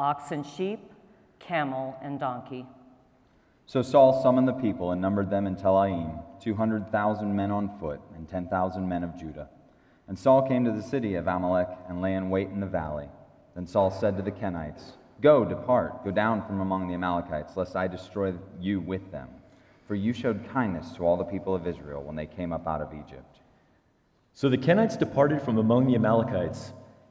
ox and sheep, camel and donkey. So Saul summoned the people and numbered them in Telaim, 200,000 men on foot and 10,000 men of Judah. And Saul came to the city of Amalek and lay in wait in the valley. Then Saul said to the Kenites, Go, depart, go down from among the Amalekites, lest I destroy you with them. For you showed kindness to all the people of Israel when they came up out of Egypt. So the Kenites departed from among the Amalekites,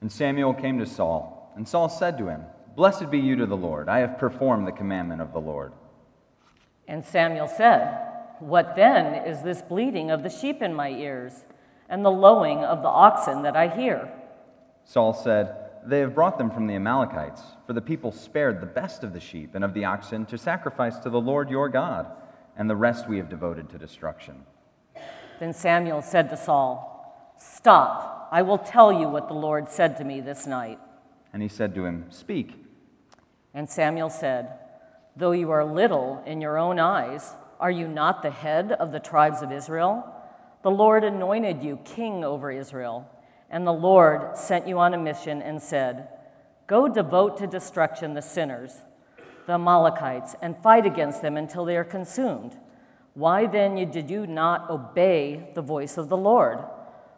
And Samuel came to Saul, and Saul said to him, Blessed be you to the Lord. I have performed the commandment of the Lord. And Samuel said, What then is this bleating of the sheep in my ears? and the lowing of the oxen that I hear. Saul said, They have brought them from the Amalekites, for the people spared the best of the sheep and of the oxen to sacrifice to the Lord your God, and the rest we have devoted to destruction. Then Samuel said to Saul, Stop, I will tell you what the Lord said to me this night. And he said to him, Speak. And Samuel said, Though you are little in your own eyes, are you not the head of the tribes of Israel? The Lord anointed you king over Israel, and the Lord sent you on a mission and said, Go devote to destruction the sinners, the Amalekites, and fight against them until they are consumed. Why then did you not obey the voice of the Lord?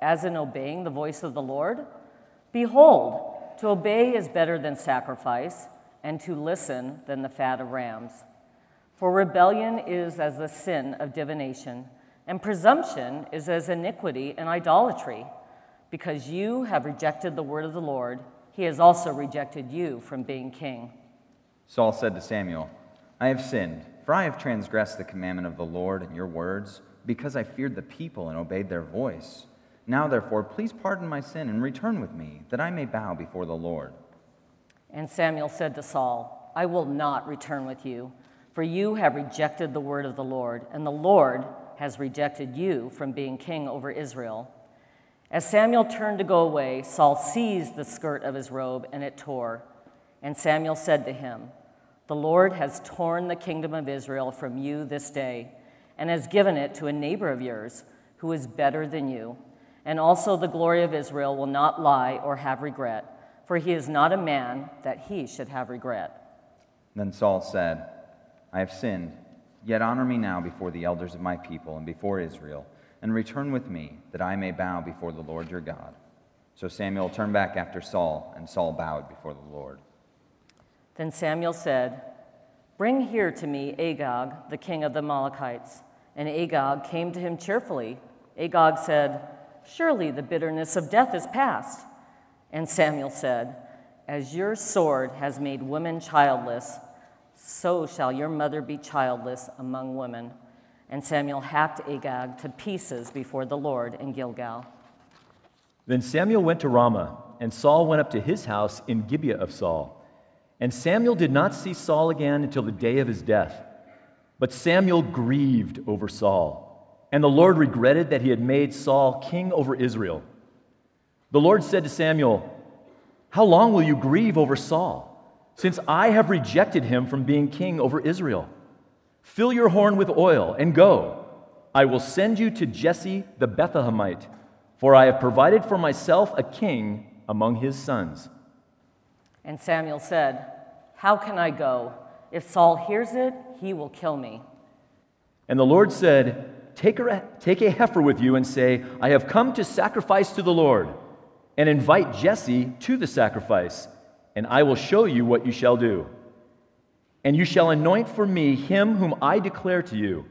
as in obeying the voice of the Lord? Behold, to obey is better than sacrifice, and to listen than the fat of rams. For rebellion is as the sin of divination, and presumption is as iniquity and idolatry. Because you have rejected the word of the Lord, he has also rejected you from being king. Saul said to Samuel, I have sinned, for I have transgressed the commandment of the Lord and your words, because I feared the people and obeyed their voice. Now, therefore, please pardon my sin and return with me, that I may bow before the Lord. And Samuel said to Saul, I will not return with you for you have rejected the word of the Lord, and the Lord has rejected you from being king over Israel. As Samuel turned to go away, Saul seized the skirt of his robe, and it tore. And Samuel said to him, The Lord has torn the kingdom of Israel from you this day, and has given it to a neighbor of yours who is better than you. And also the glory of Israel will not lie or have regret, for he is not a man that he should have regret. Then Saul said, I have sinned, yet honor me now before the elders of my people and before Israel, and return with me, that I may bow before the Lord your God. So Samuel turned back after Saul, and Saul bowed before the Lord. Then Samuel said, Bring here to me Agag, the king of the Amalekites. And Agag came to him cheerfully. Agag said, Surely the bitterness of death is past. And Samuel said, As your sword has made women childless, so shall your mother be childless among women. And Samuel hacked Agag to pieces before the Lord in Gilgal. Then Samuel went to Ramah, and Saul went up to his house in Gibeah of Saul. And Samuel did not see Saul again until the day of his death. But Samuel grieved over Saul, and the Lord regretted that he had made Saul king over Israel. The Lord said to Samuel, How long will you grieve over Saul, since I have rejected him from being king over Israel? Fill your horn with oil and go. I will send you to Jesse the Bethlehemite, for I have provided for myself a king among his sons. And Samuel said, How can I go? If Saul hears it, he will kill me. And the Lord said, Take a, take a heifer with you and say, I have come to sacrifice to the Lord, and invite Jesse to the sacrifice, and I will show you what you shall do. And you shall anoint for me him whom I declare to you.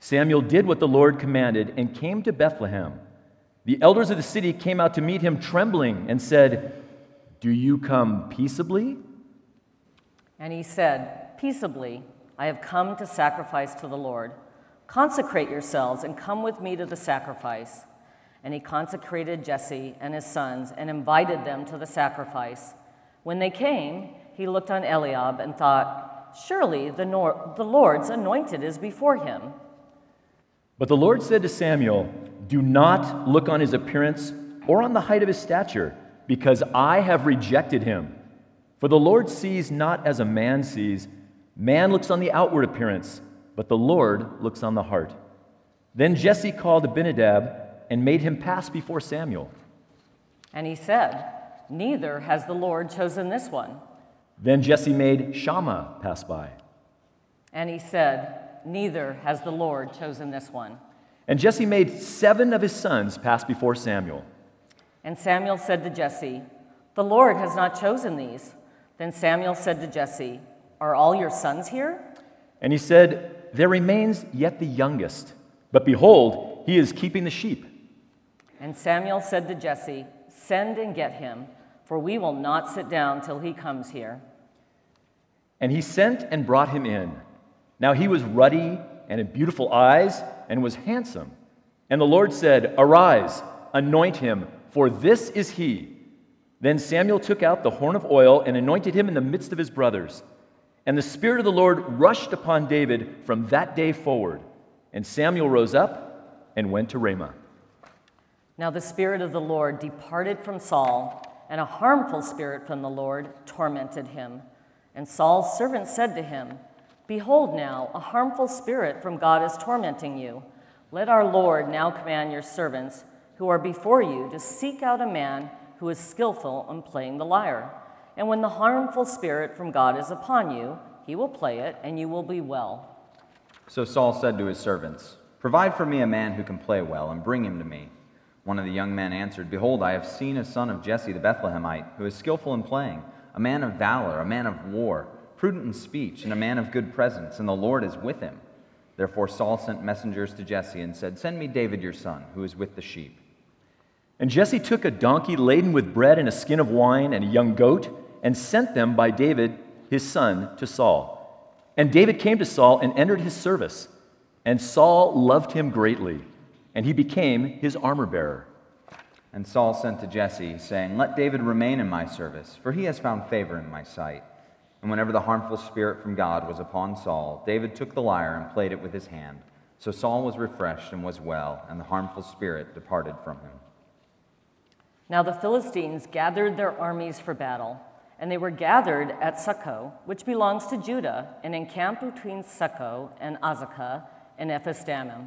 Samuel did what the Lord commanded and came to Bethlehem. The elders of the city came out to meet him trembling and said, Do you come peaceably? And he said, Peaceably, I have come to sacrifice to the Lord. Consecrate yourselves and come with me to the sacrifice. And he consecrated Jesse and his sons and invited them to the sacrifice. When they came, he looked on Eliab and thought, Surely the, nor- the Lord's anointed is before him. But the Lord said to Samuel, Do not look on his appearance or on the height of his stature, because I have rejected him. For the Lord sees not as a man sees. Man looks on the outward appearance, but the Lord looks on the heart. Then Jesse called Abinadab and made him pass before Samuel. And he said, Neither has the Lord chosen this one. Then Jesse made Shammah pass by. And he said, Neither has the Lord chosen this one. And Jesse made seven of his sons pass before Samuel. And Samuel said to Jesse, The Lord has not chosen these. Then Samuel said to Jesse, Are all your sons here? And he said, There remains yet the youngest, but behold, he is keeping the sheep. And Samuel said to Jesse, Send and get him, for we will not sit down till he comes here. And he sent and brought him in. Now he was ruddy and had beautiful eyes and was handsome. And the Lord said, Arise, anoint him, for this is he. Then Samuel took out the horn of oil and anointed him in the midst of his brothers. And the Spirit of the Lord rushed upon David from that day forward. And Samuel rose up and went to Ramah. Now the Spirit of the Lord departed from Saul, and a harmful spirit from the Lord tormented him. And Saul's servant said to him, Behold, now a harmful spirit from God is tormenting you. Let our Lord now command your servants who are before you to seek out a man who is skillful in playing the lyre. And when the harmful spirit from God is upon you, he will play it, and you will be well. So Saul said to his servants, Provide for me a man who can play well, and bring him to me. One of the young men answered, Behold, I have seen a son of Jesse the Bethlehemite, who is skillful in playing, a man of valor, a man of war, prudent in speech, and a man of good presence, and the Lord is with him. Therefore Saul sent messengers to Jesse and said, Send me David your son, who is with the sheep. And Jesse took a donkey laden with bread and a skin of wine and a young goat, and sent them by David his son to Saul. And David came to Saul and entered his service. And Saul loved him greatly, and he became his armor bearer. And Saul sent to Jesse, saying, Let David remain in my service, for he has found favor in my sight. And whenever the harmful spirit from God was upon Saul, David took the lyre and played it with his hand. So Saul was refreshed and was well, and the harmful spirit departed from him. Now the Philistines gathered their armies for battle, and they were gathered at Socoh, which belongs to Judah, and encamped between Socoh and Azekah and Ephes-dammim.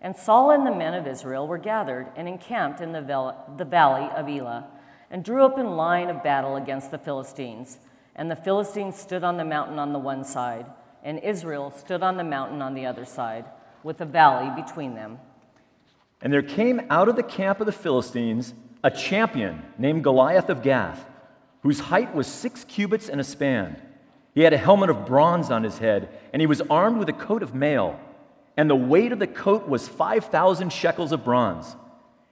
And Saul and the men of Israel were gathered and encamped in the valley of Elah, and drew up in line of battle against the Philistines. And the Philistines stood on the mountain on the one side, and Israel stood on the mountain on the other side, with a valley between them. And there came out of the camp of the Philistines a champion named Goliath of Gath, whose height was six cubits and a span. He had a helmet of bronze on his head, and he was armed with a coat of mail. And the weight of the coat was 5,000 shekels of bronze.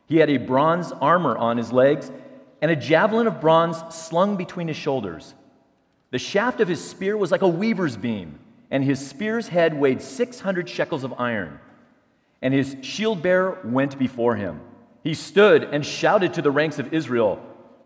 He had a bronze armor on his legs, and a javelin of bronze slung between his shoulders. The shaft of his spear was like a weaver's beam, and his spear's head weighed 600 shekels of iron. And his shield bearer went before him. He stood and shouted to the ranks of Israel,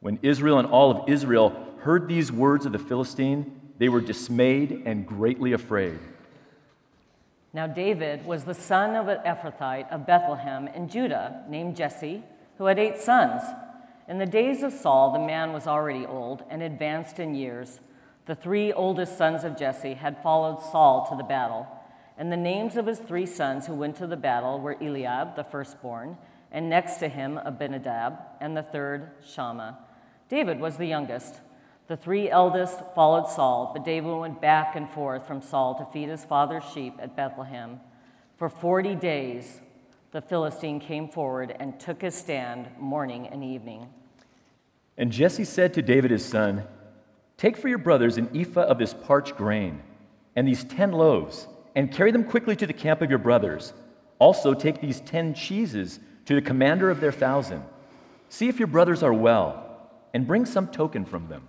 When Israel and all of Israel heard these words of the Philistine, they were dismayed and greatly afraid. Now, David was the son of an Ephrathite of Bethlehem in Judah named Jesse, who had eight sons. In the days of Saul, the man was already old and advanced in years. The three oldest sons of Jesse had followed Saul to the battle. And the names of his three sons who went to the battle were Eliab, the firstborn, and next to him Abinadab, and the third Shammah. David was the youngest. The three eldest followed Saul, but David went back and forth from Saul to feed his father's sheep at Bethlehem. For 40 days, the Philistine came forward and took his stand morning and evening. And Jesse said to David his son, Take for your brothers an ephah of this parched grain, and these ten loaves, and carry them quickly to the camp of your brothers. Also, take these ten cheeses to the commander of their thousand. See if your brothers are well, and bring some token from them.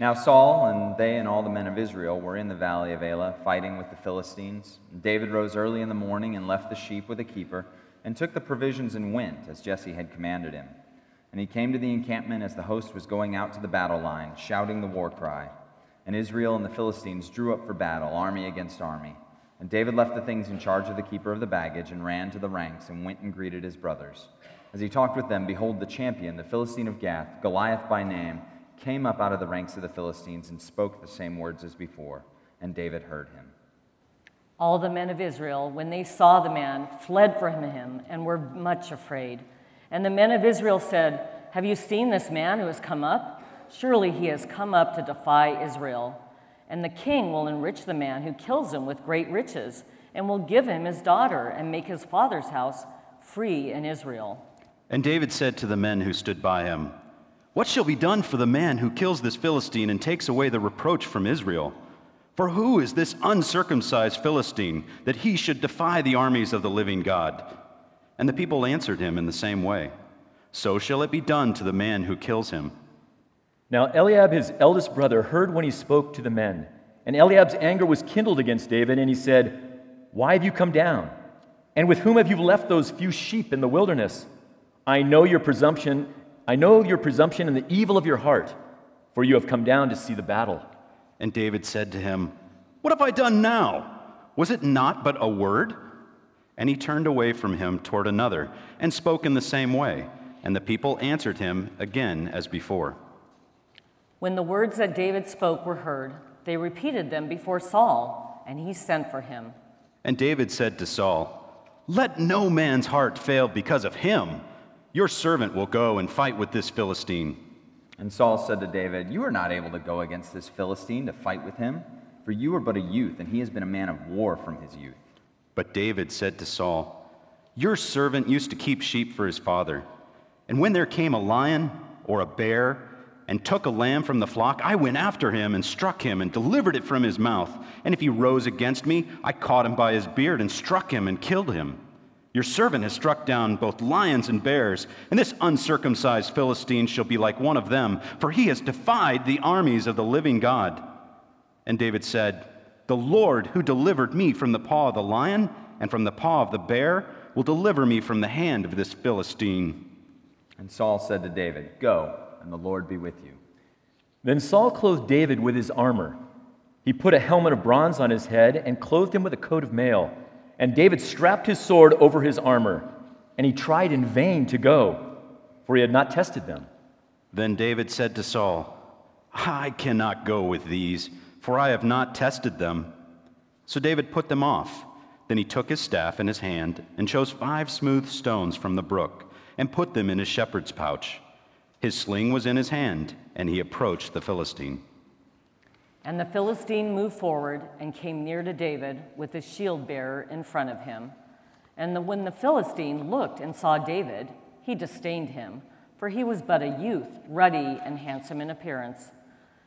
Now Saul and they and all the men of Israel were in the valley of Elah, fighting with the Philistines. David rose early in the morning and left the sheep with a keeper, and took the provisions and went, as Jesse had commanded him. And he came to the encampment as the host was going out to the battle line, shouting the war cry. And Israel and the Philistines drew up for battle, army against army. And David left the things in charge of the keeper of the baggage, and ran to the ranks, and went and greeted his brothers. As he talked with them, behold, the champion, the Philistine of Gath, Goliath by name, came up out of the ranks of the Philistines and spoke the same words as before, and David heard him. All the men of Israel, when they saw the man, fled from him and were much afraid. And the men of Israel said, Have you seen this man who has come up? Surely he has come up to defy Israel. And the king will enrich the man who kills him with great riches, and will give him his daughter, and make his father's house free in Israel. And David said to the men who stood by him, what shall be done for the man who kills this Philistine and takes away the reproach from Israel? For who is this uncircumcised Philistine that he should defy the armies of the living God? And the people answered him in the same way So shall it be done to the man who kills him. Now Eliab, his eldest brother, heard when he spoke to the men. And Eliab's anger was kindled against David, and he said, Why have you come down? And with whom have you left those few sheep in the wilderness? I know your presumption I know your presumption and the evil of your heart, for you have come down to see the battle. And David said to him, What have I done now? Was it not but a word? And he turned away from him toward another, and spoke in the same way. And the people answered him again as before. When the words that David spoke were heard, they repeated them before Saul, and he sent for him. And David said to Saul, Let no man's heart fail because of him. Your servant will go and fight with this Philistine. And Saul said to David, You are not able to go against this Philistine to fight with him, for you are but a youth, and he has been a man of war from his youth. But David said to Saul, Your servant used to keep sheep for his father. And when there came a lion or a bear and took a lamb from the flock, I went after him and struck him and delivered it from his mouth. And if he rose against me, I caught him by his beard and struck him and killed him. Your servant has struck down both lions and bears, and this uncircumcised Philistine shall be like one of them, for he has defied the armies of the living God. And David said, The Lord who delivered me from the paw of the lion and from the paw of the bear will deliver me from the hand of this Philistine. And Saul said to David, Go, and the Lord be with you. Then Saul clothed David with his armor. He put a helmet of bronze on his head and clothed him with a coat of mail. And David strapped his sword over his armor, and he tried in vain to go, for he had not tested them. Then David said to Saul, I cannot go with these, for I have not tested them. So David put them off. Then he took his staff in his hand and chose five smooth stones from the brook and put them in his shepherd's pouch. His sling was in his hand, and he approached the Philistine. And the Philistine moved forward and came near to David with his shield bearer in front of him. And the, when the Philistine looked and saw David, he disdained him, for he was but a youth, ruddy and handsome in appearance.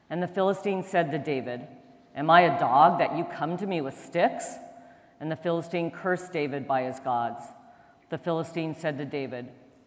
And the Philistine said to David, Am I a dog that you come to me with sticks? And the Philistine cursed David by his gods. The Philistine said to David,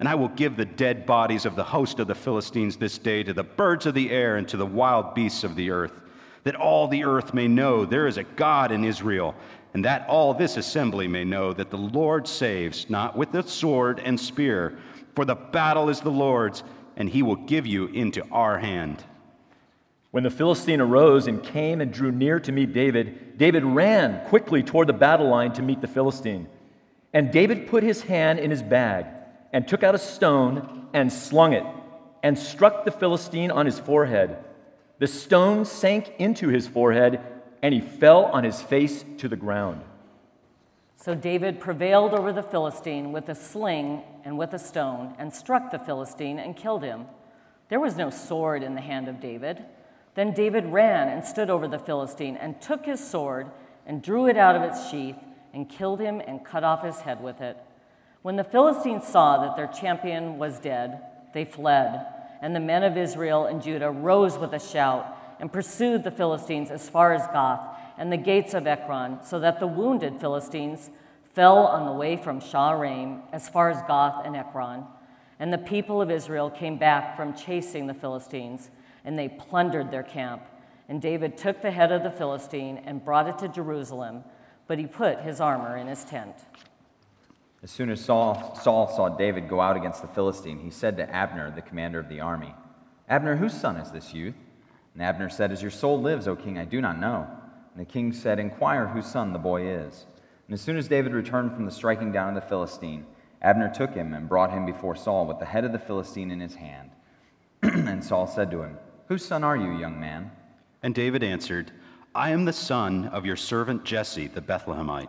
And I will give the dead bodies of the host of the Philistines this day to the birds of the air and to the wild beasts of the earth, that all the earth may know there is a God in Israel, and that all this assembly may know that the Lord saves, not with the sword and spear, for the battle is the Lord's, and he will give you into our hand. When the Philistine arose and came and drew near to meet David, David ran quickly toward the battle line to meet the Philistine. And David put his hand in his bag and took out a stone and slung it and struck the Philistine on his forehead. The stone sank into his forehead and he fell on his face to the ground. So David prevailed over the Philistine with a sling and with a stone and struck the Philistine and killed him. There was no sword in the hand of David. Then David ran and stood over the Philistine and took his sword and drew it out of its sheath and killed him and cut off his head with it. When the Philistines saw that their champion was dead, they fled, and the men of Israel and Judah rose with a shout and pursued the Philistines as far as Gath and the gates of Ekron, so that the wounded Philistines fell on the way from Shaaraim as far as Gath and Ekron. And the people of Israel came back from chasing the Philistines, and they plundered their camp. And David took the head of the Philistine and brought it to Jerusalem, but he put his armor in his tent. As soon as Saul, Saul saw David go out against the Philistine, he said to Abner, the commander of the army, Abner, whose son is this youth? And Abner said, As your soul lives, O king, I do not know. And the king said, Inquire whose son the boy is. And as soon as David returned from the striking down of the Philistine, Abner took him and brought him before Saul with the head of the Philistine in his hand. and Saul said to him, Whose son are you, young man? And David answered, I am the son of your servant Jesse the Bethlehemite.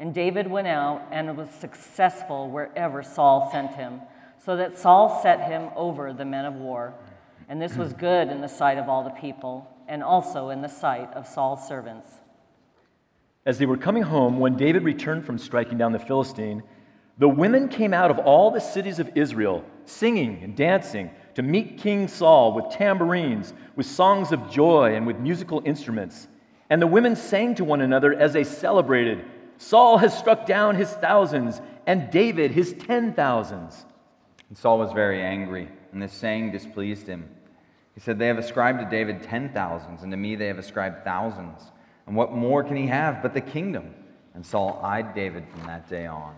And David went out and was successful wherever Saul sent him, so that Saul set him over the men of war. And this was good in the sight of all the people, and also in the sight of Saul's servants. As they were coming home, when David returned from striking down the Philistine, the women came out of all the cities of Israel, singing and dancing to meet King Saul with tambourines, with songs of joy, and with musical instruments. And the women sang to one another as they celebrated Saul has struck down his thousands, and David his ten thousands. And Saul was very angry, and this saying displeased him. He said, They have ascribed to David ten thousands, and to me they have ascribed thousands. And what more can he have but the kingdom? And Saul eyed David from that day on.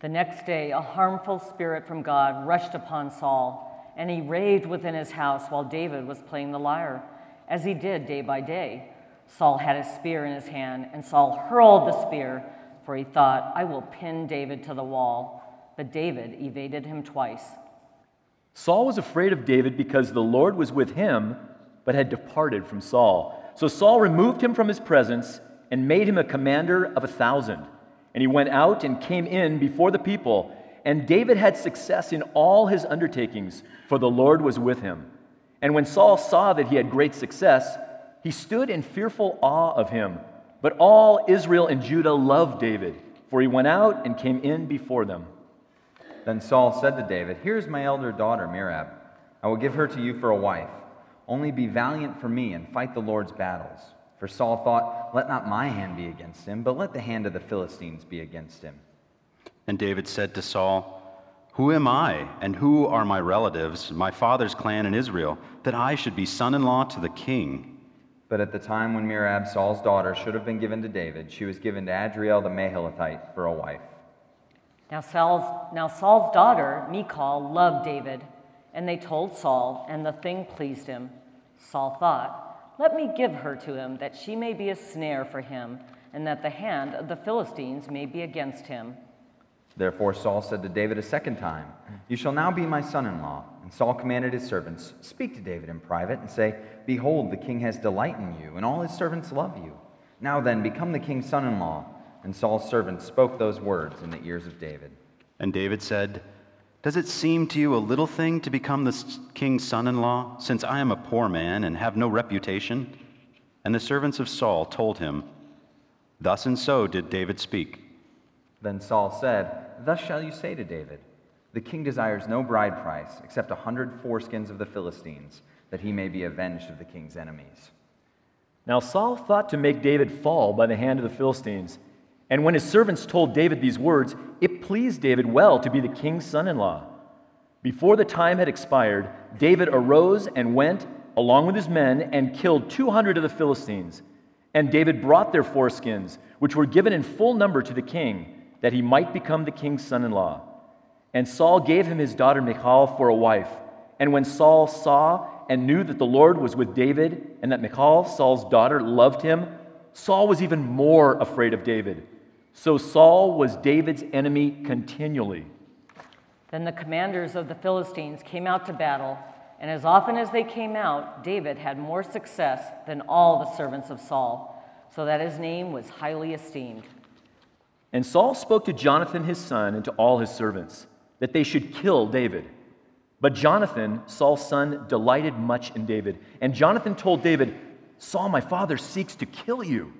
The next day, a harmful spirit from God rushed upon Saul, and he raved within his house while David was playing the lyre, as he did day by day. Saul had a spear in his hand, and Saul hurled the spear, for he thought, I will pin David to the wall. But David evaded him twice. Saul was afraid of David because the Lord was with him, but had departed from Saul. So Saul removed him from his presence and made him a commander of a thousand. And he went out and came in before the people. And David had success in all his undertakings, for the Lord was with him. And when Saul saw that he had great success, he stood in fearful awe of him. But all Israel and Judah loved David, for he went out and came in before them. Then Saul said to David, Here is my elder daughter, Merab. I will give her to you for a wife. Only be valiant for me and fight the Lord's battles. For Saul thought, Let not my hand be against him, but let the hand of the Philistines be against him. And David said to Saul, Who am I, and who are my relatives, my father's clan in Israel, that I should be son in law to the king? But at the time when Merab, Saul's daughter, should have been given to David, she was given to Adriel the Meholathite for a wife. Now Saul's, now Saul's daughter, Michal, loved David, and they told Saul, and the thing pleased him. Saul thought, let me give her to him, that she may be a snare for him, and that the hand of the Philistines may be against him. Therefore Saul said to David a second time, You shall now be my son in law. And Saul commanded his servants, Speak to David in private, and say, Behold, the king has delight in you, and all his servants love you. Now then, become the king's son in law. And Saul's servants spoke those words in the ears of David. And David said, does it seem to you a little thing to become the king's son in law, since I am a poor man and have no reputation? And the servants of Saul told him, Thus and so did David speak. Then Saul said, Thus shall you say to David, The king desires no bride price except a hundred foreskins of the Philistines, that he may be avenged of the king's enemies. Now Saul thought to make David fall by the hand of the Philistines. And when his servants told David these words, it pleased David well to be the king's son in law. Before the time had expired, David arose and went, along with his men, and killed 200 of the Philistines. And David brought their foreskins, which were given in full number to the king, that he might become the king's son in law. And Saul gave him his daughter Michal for a wife. And when Saul saw and knew that the Lord was with David, and that Michal, Saul's daughter, loved him, Saul was even more afraid of David. So Saul was David's enemy continually. Then the commanders of the Philistines came out to battle, and as often as they came out, David had more success than all the servants of Saul, so that his name was highly esteemed. And Saul spoke to Jonathan his son and to all his servants that they should kill David. But Jonathan, Saul's son, delighted much in David. And Jonathan told David, Saul, my father, seeks to kill you.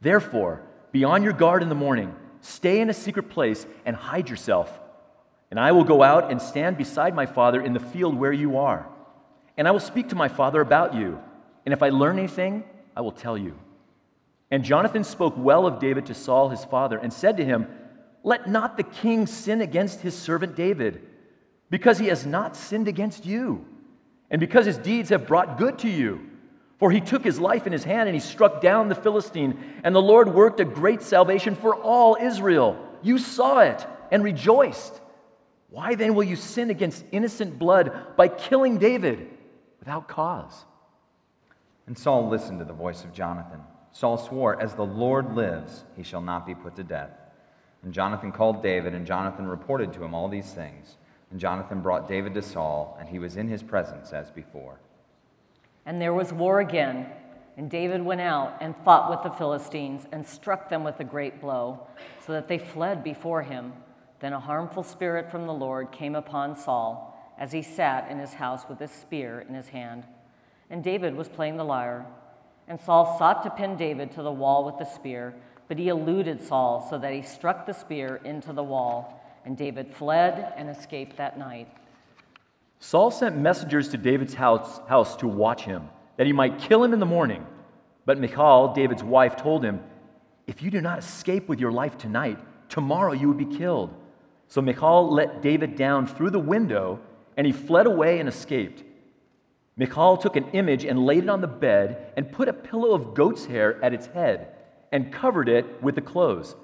Therefore, be on your guard in the morning. Stay in a secret place and hide yourself. And I will go out and stand beside my father in the field where you are. And I will speak to my father about you. And if I learn anything, I will tell you. And Jonathan spoke well of David to Saul his father and said to him, Let not the king sin against his servant David, because he has not sinned against you, and because his deeds have brought good to you. For he took his life in his hand and he struck down the Philistine, and the Lord worked a great salvation for all Israel. You saw it and rejoiced. Why then will you sin against innocent blood by killing David without cause? And Saul listened to the voice of Jonathan. Saul swore, As the Lord lives, he shall not be put to death. And Jonathan called David, and Jonathan reported to him all these things. And Jonathan brought David to Saul, and he was in his presence as before. And there was war again. And David went out and fought with the Philistines and struck them with a great blow, so that they fled before him. Then a harmful spirit from the Lord came upon Saul as he sat in his house with his spear in his hand. And David was playing the lyre. And Saul sought to pin David to the wall with the spear, but he eluded Saul so that he struck the spear into the wall. And David fled and escaped that night. Saul sent messengers to David's house, house to watch him, that he might kill him in the morning. But Michal, David's wife, told him, If you do not escape with your life tonight, tomorrow you will be killed. So Michal let David down through the window, and he fled away and escaped. Michal took an image and laid it on the bed, and put a pillow of goat's hair at its head, and covered it with the clothes.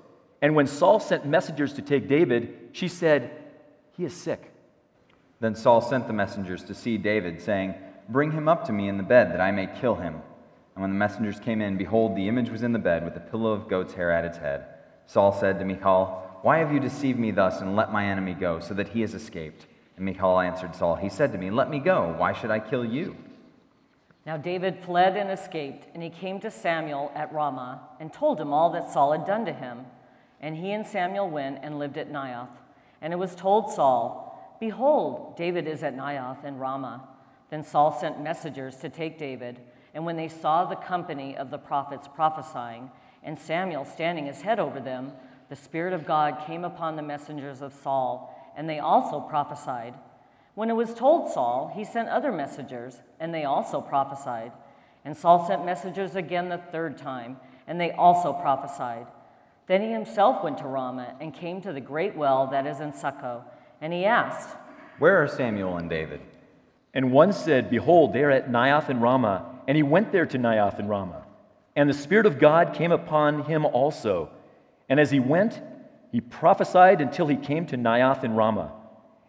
And when Saul sent messengers to take David, she said, He is sick. Then Saul sent the messengers to see David, saying, Bring him up to me in the bed, that I may kill him. And when the messengers came in, behold, the image was in the bed, with a pillow of goat's hair at its head. Saul said to Michal, Why have you deceived me thus, and let my enemy go, so that he has escaped? And Michal answered Saul, He said to me, Let me go. Why should I kill you? Now David fled and escaped, and he came to Samuel at Ramah, and told him all that Saul had done to him. And he and Samuel went and lived at Naioth. And it was told Saul, Behold, David is at Naioth in Ramah. Then Saul sent messengers to take David, and when they saw the company of the prophets prophesying, and Samuel standing his head over them, the Spirit of God came upon the messengers of Saul, and they also prophesied. When it was told Saul, he sent other messengers, and they also prophesied. And Saul sent messengers again the third time, and they also prophesied. Then he himself went to Ramah and came to the great well that is in Succoth, and he asked, Where are Samuel and David? And one said, Behold, they are at Naioth and Ramah. And he went there to Naioth and Ramah. And the Spirit of God came upon him also. And as he went, he prophesied until he came to Naioth and Ramah.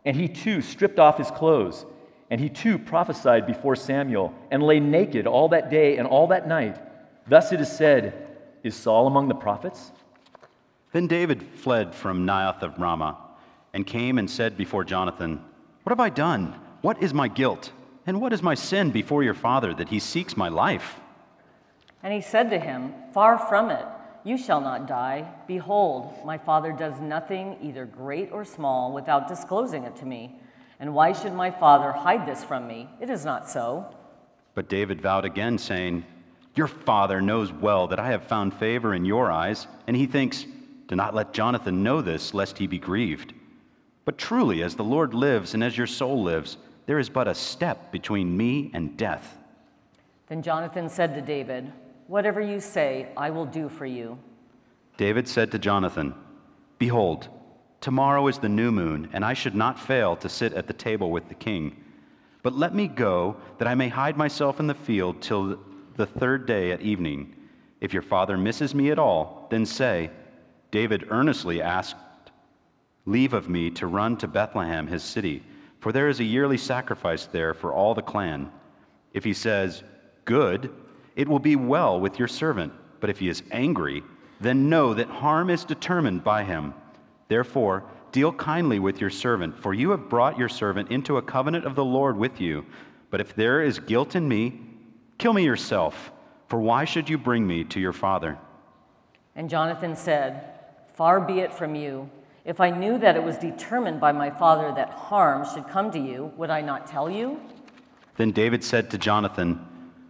And he too stripped off his clothes. And he too prophesied before Samuel, and lay naked all that day and all that night. Thus it is said, Is Saul among the prophets? Then David fled from Naioth of Ramah and came and said before Jonathan, What have I done? What is my guilt? And what is my sin before your father that he seeks my life? And he said to him, Far from it, you shall not die. Behold, my father does nothing, either great or small, without disclosing it to me. And why should my father hide this from me? It is not so. But David vowed again, saying, Your father knows well that I have found favor in your eyes, and he thinks, Do not let Jonathan know this, lest he be grieved. But truly, as the Lord lives and as your soul lives, there is but a step between me and death. Then Jonathan said to David, Whatever you say, I will do for you. David said to Jonathan, Behold, tomorrow is the new moon, and I should not fail to sit at the table with the king. But let me go, that I may hide myself in the field till the third day at evening. If your father misses me at all, then say, David earnestly asked leave of me to run to Bethlehem, his city, for there is a yearly sacrifice there for all the clan. If he says, Good, it will be well with your servant. But if he is angry, then know that harm is determined by him. Therefore, deal kindly with your servant, for you have brought your servant into a covenant of the Lord with you. But if there is guilt in me, kill me yourself, for why should you bring me to your father? And Jonathan said, Far be it from you. If I knew that it was determined by my father that harm should come to you, would I not tell you? Then David said to Jonathan,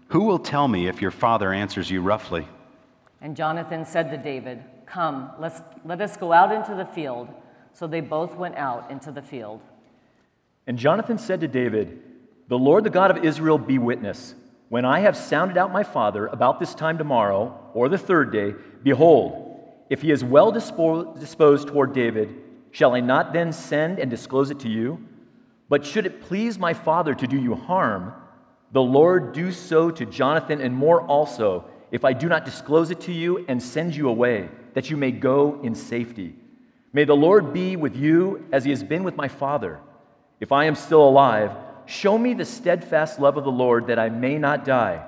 Who will tell me if your father answers you roughly? And Jonathan said to David, Come, let's, let us go out into the field. So they both went out into the field. And Jonathan said to David, The Lord, the God of Israel, be witness. When I have sounded out my father about this time tomorrow, or the third day, behold, if he is well disposed toward David, shall I not then send and disclose it to you? But should it please my father to do you harm, the Lord do so to Jonathan and more also, if I do not disclose it to you and send you away, that you may go in safety. May the Lord be with you as he has been with my father. If I am still alive, show me the steadfast love of the Lord that I may not die.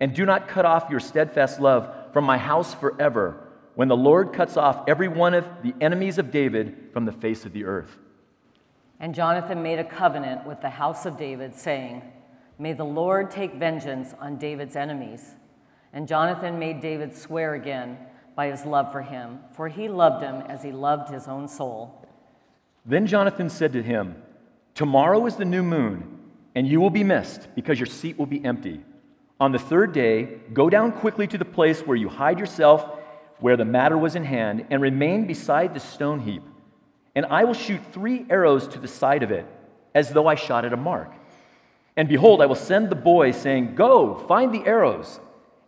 And do not cut off your steadfast love from my house forever when the Lord cuts off every one of the enemies of David from the face of the earth. And Jonathan made a covenant with the house of David, saying, May the Lord take vengeance on David's enemies. And Jonathan made David swear again by his love for him, for he loved him as he loved his own soul. Then Jonathan said to him, Tomorrow is the new moon, and you will be missed, because your seat will be empty. On the third day, go down quickly to the place where you hide yourself where the matter was in hand, and remain beside the stone heap. And I will shoot three arrows to the side of it, as though I shot at a mark. And behold, I will send the boy, saying, Go, find the arrows.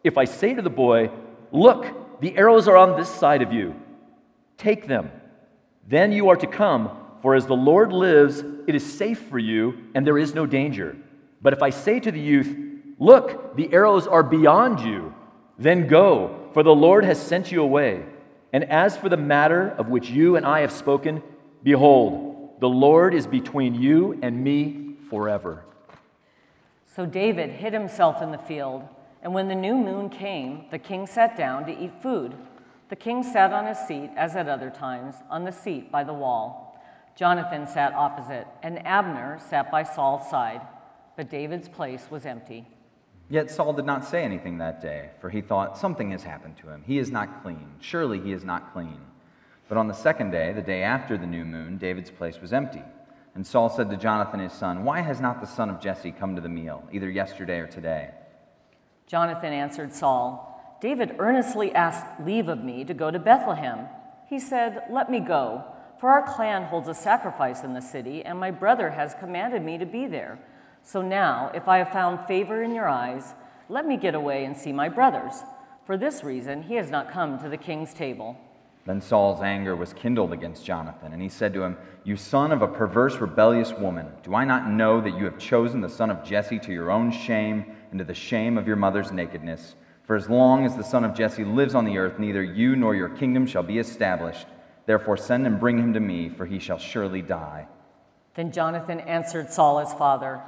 If I say to the boy, Look, the arrows are on this side of you, take them. Then you are to come, for as the Lord lives, it is safe for you, and there is no danger. But if I say to the youth, Look, the arrows are beyond you, then go for the Lord has sent you away. And as for the matter of which you and I have spoken, behold, the Lord is between you and me forever. So David hid himself in the field, and when the new moon came, the king sat down to eat food. The king sat on his seat, as at other times, on the seat by the wall. Jonathan sat opposite, and Abner sat by Saul's side, but David's place was empty. Yet Saul did not say anything that day, for he thought, Something has happened to him. He is not clean. Surely he is not clean. But on the second day, the day after the new moon, David's place was empty. And Saul said to Jonathan his son, Why has not the son of Jesse come to the meal, either yesterday or today? Jonathan answered Saul, David earnestly asked leave of me to go to Bethlehem. He said, Let me go, for our clan holds a sacrifice in the city, and my brother has commanded me to be there. So now, if I have found favor in your eyes, Let me get away and see my brothers. For this reason, he has not come to the king's table. Then Saul's anger was kindled against Jonathan, and he said to him, You son of a perverse, rebellious woman, do I not know that you have chosen the son of Jesse to your own shame and to the shame of your mother's nakedness? For as long as the son of Jesse lives on the earth, neither you nor your kingdom shall be established. Therefore, send and bring him to me, for he shall surely die. Then Jonathan answered Saul his father,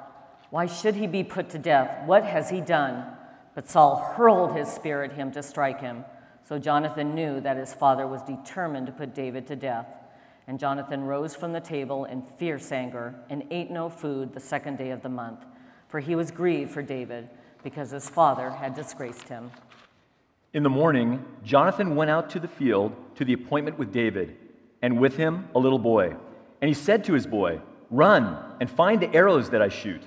Why should he be put to death? What has he done? But Saul hurled his spear at him to strike him. So Jonathan knew that his father was determined to put David to death. And Jonathan rose from the table in fierce anger and ate no food the second day of the month, for he was grieved for David because his father had disgraced him. In the morning, Jonathan went out to the field to the appointment with David, and with him a little boy. And he said to his boy, Run and find the arrows that I shoot.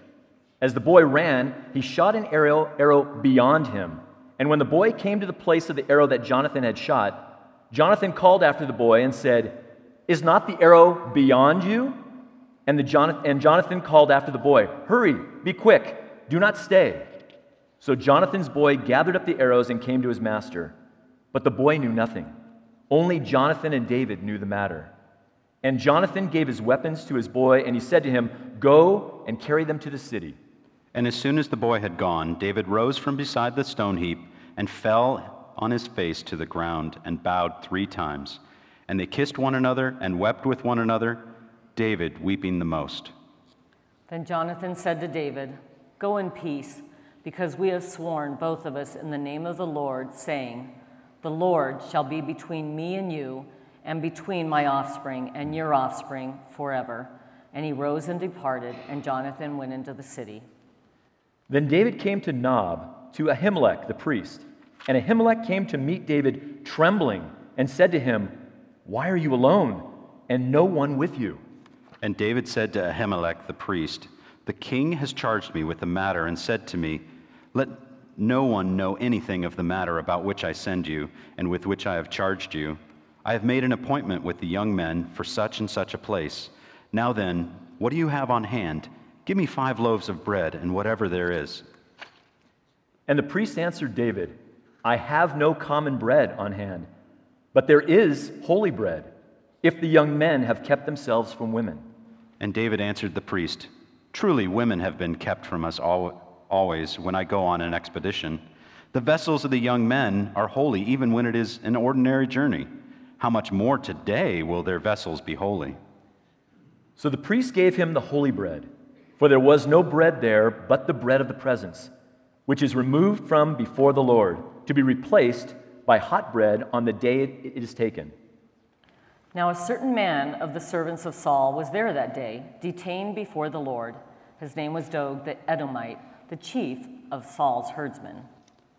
As the boy ran, he shot an arrow, arrow beyond him. And when the boy came to the place of the arrow that Jonathan had shot, Jonathan called after the boy and said, Is not the arrow beyond you? And, the Jonathan, and Jonathan called after the boy, Hurry, be quick, do not stay. So Jonathan's boy gathered up the arrows and came to his master. But the boy knew nothing. Only Jonathan and David knew the matter. And Jonathan gave his weapons to his boy, and he said to him, Go and carry them to the city. And as soon as the boy had gone, David rose from beside the stone heap and fell on his face to the ground and bowed three times. And they kissed one another and wept with one another, David weeping the most. Then Jonathan said to David, Go in peace because we have sworn, both of us, in the name of the Lord, saying, The Lord shall be between me and you, and between my offspring and your offspring forever. And he rose and departed, and Jonathan went into the city. Then David came to Nob, to Ahimelech the priest. And Ahimelech came to meet David trembling, and said to him, Why are you alone, and no one with you? And David said to Ahimelech the priest, The king has charged me with the matter, and said to me, let no one know anything of the matter about which I send you and with which I have charged you. I have made an appointment with the young men for such and such a place. Now then, what do you have on hand? Give me five loaves of bread and whatever there is. And the priest answered David, I have no common bread on hand, but there is holy bread, if the young men have kept themselves from women. And David answered the priest, Truly, women have been kept from us always when I go on an expedition. The vessels of the young men are holy even when it is an ordinary journey. How much more today will their vessels be holy? So the priest gave him the holy bread, for there was no bread there but the bread of the presence, which is removed from before the Lord, to be replaced by hot bread on the day it is taken. Now, a certain man of the servants of Saul was there that day, detained before the Lord. His name was Doeg the Edomite the chief of Saul's herdsmen.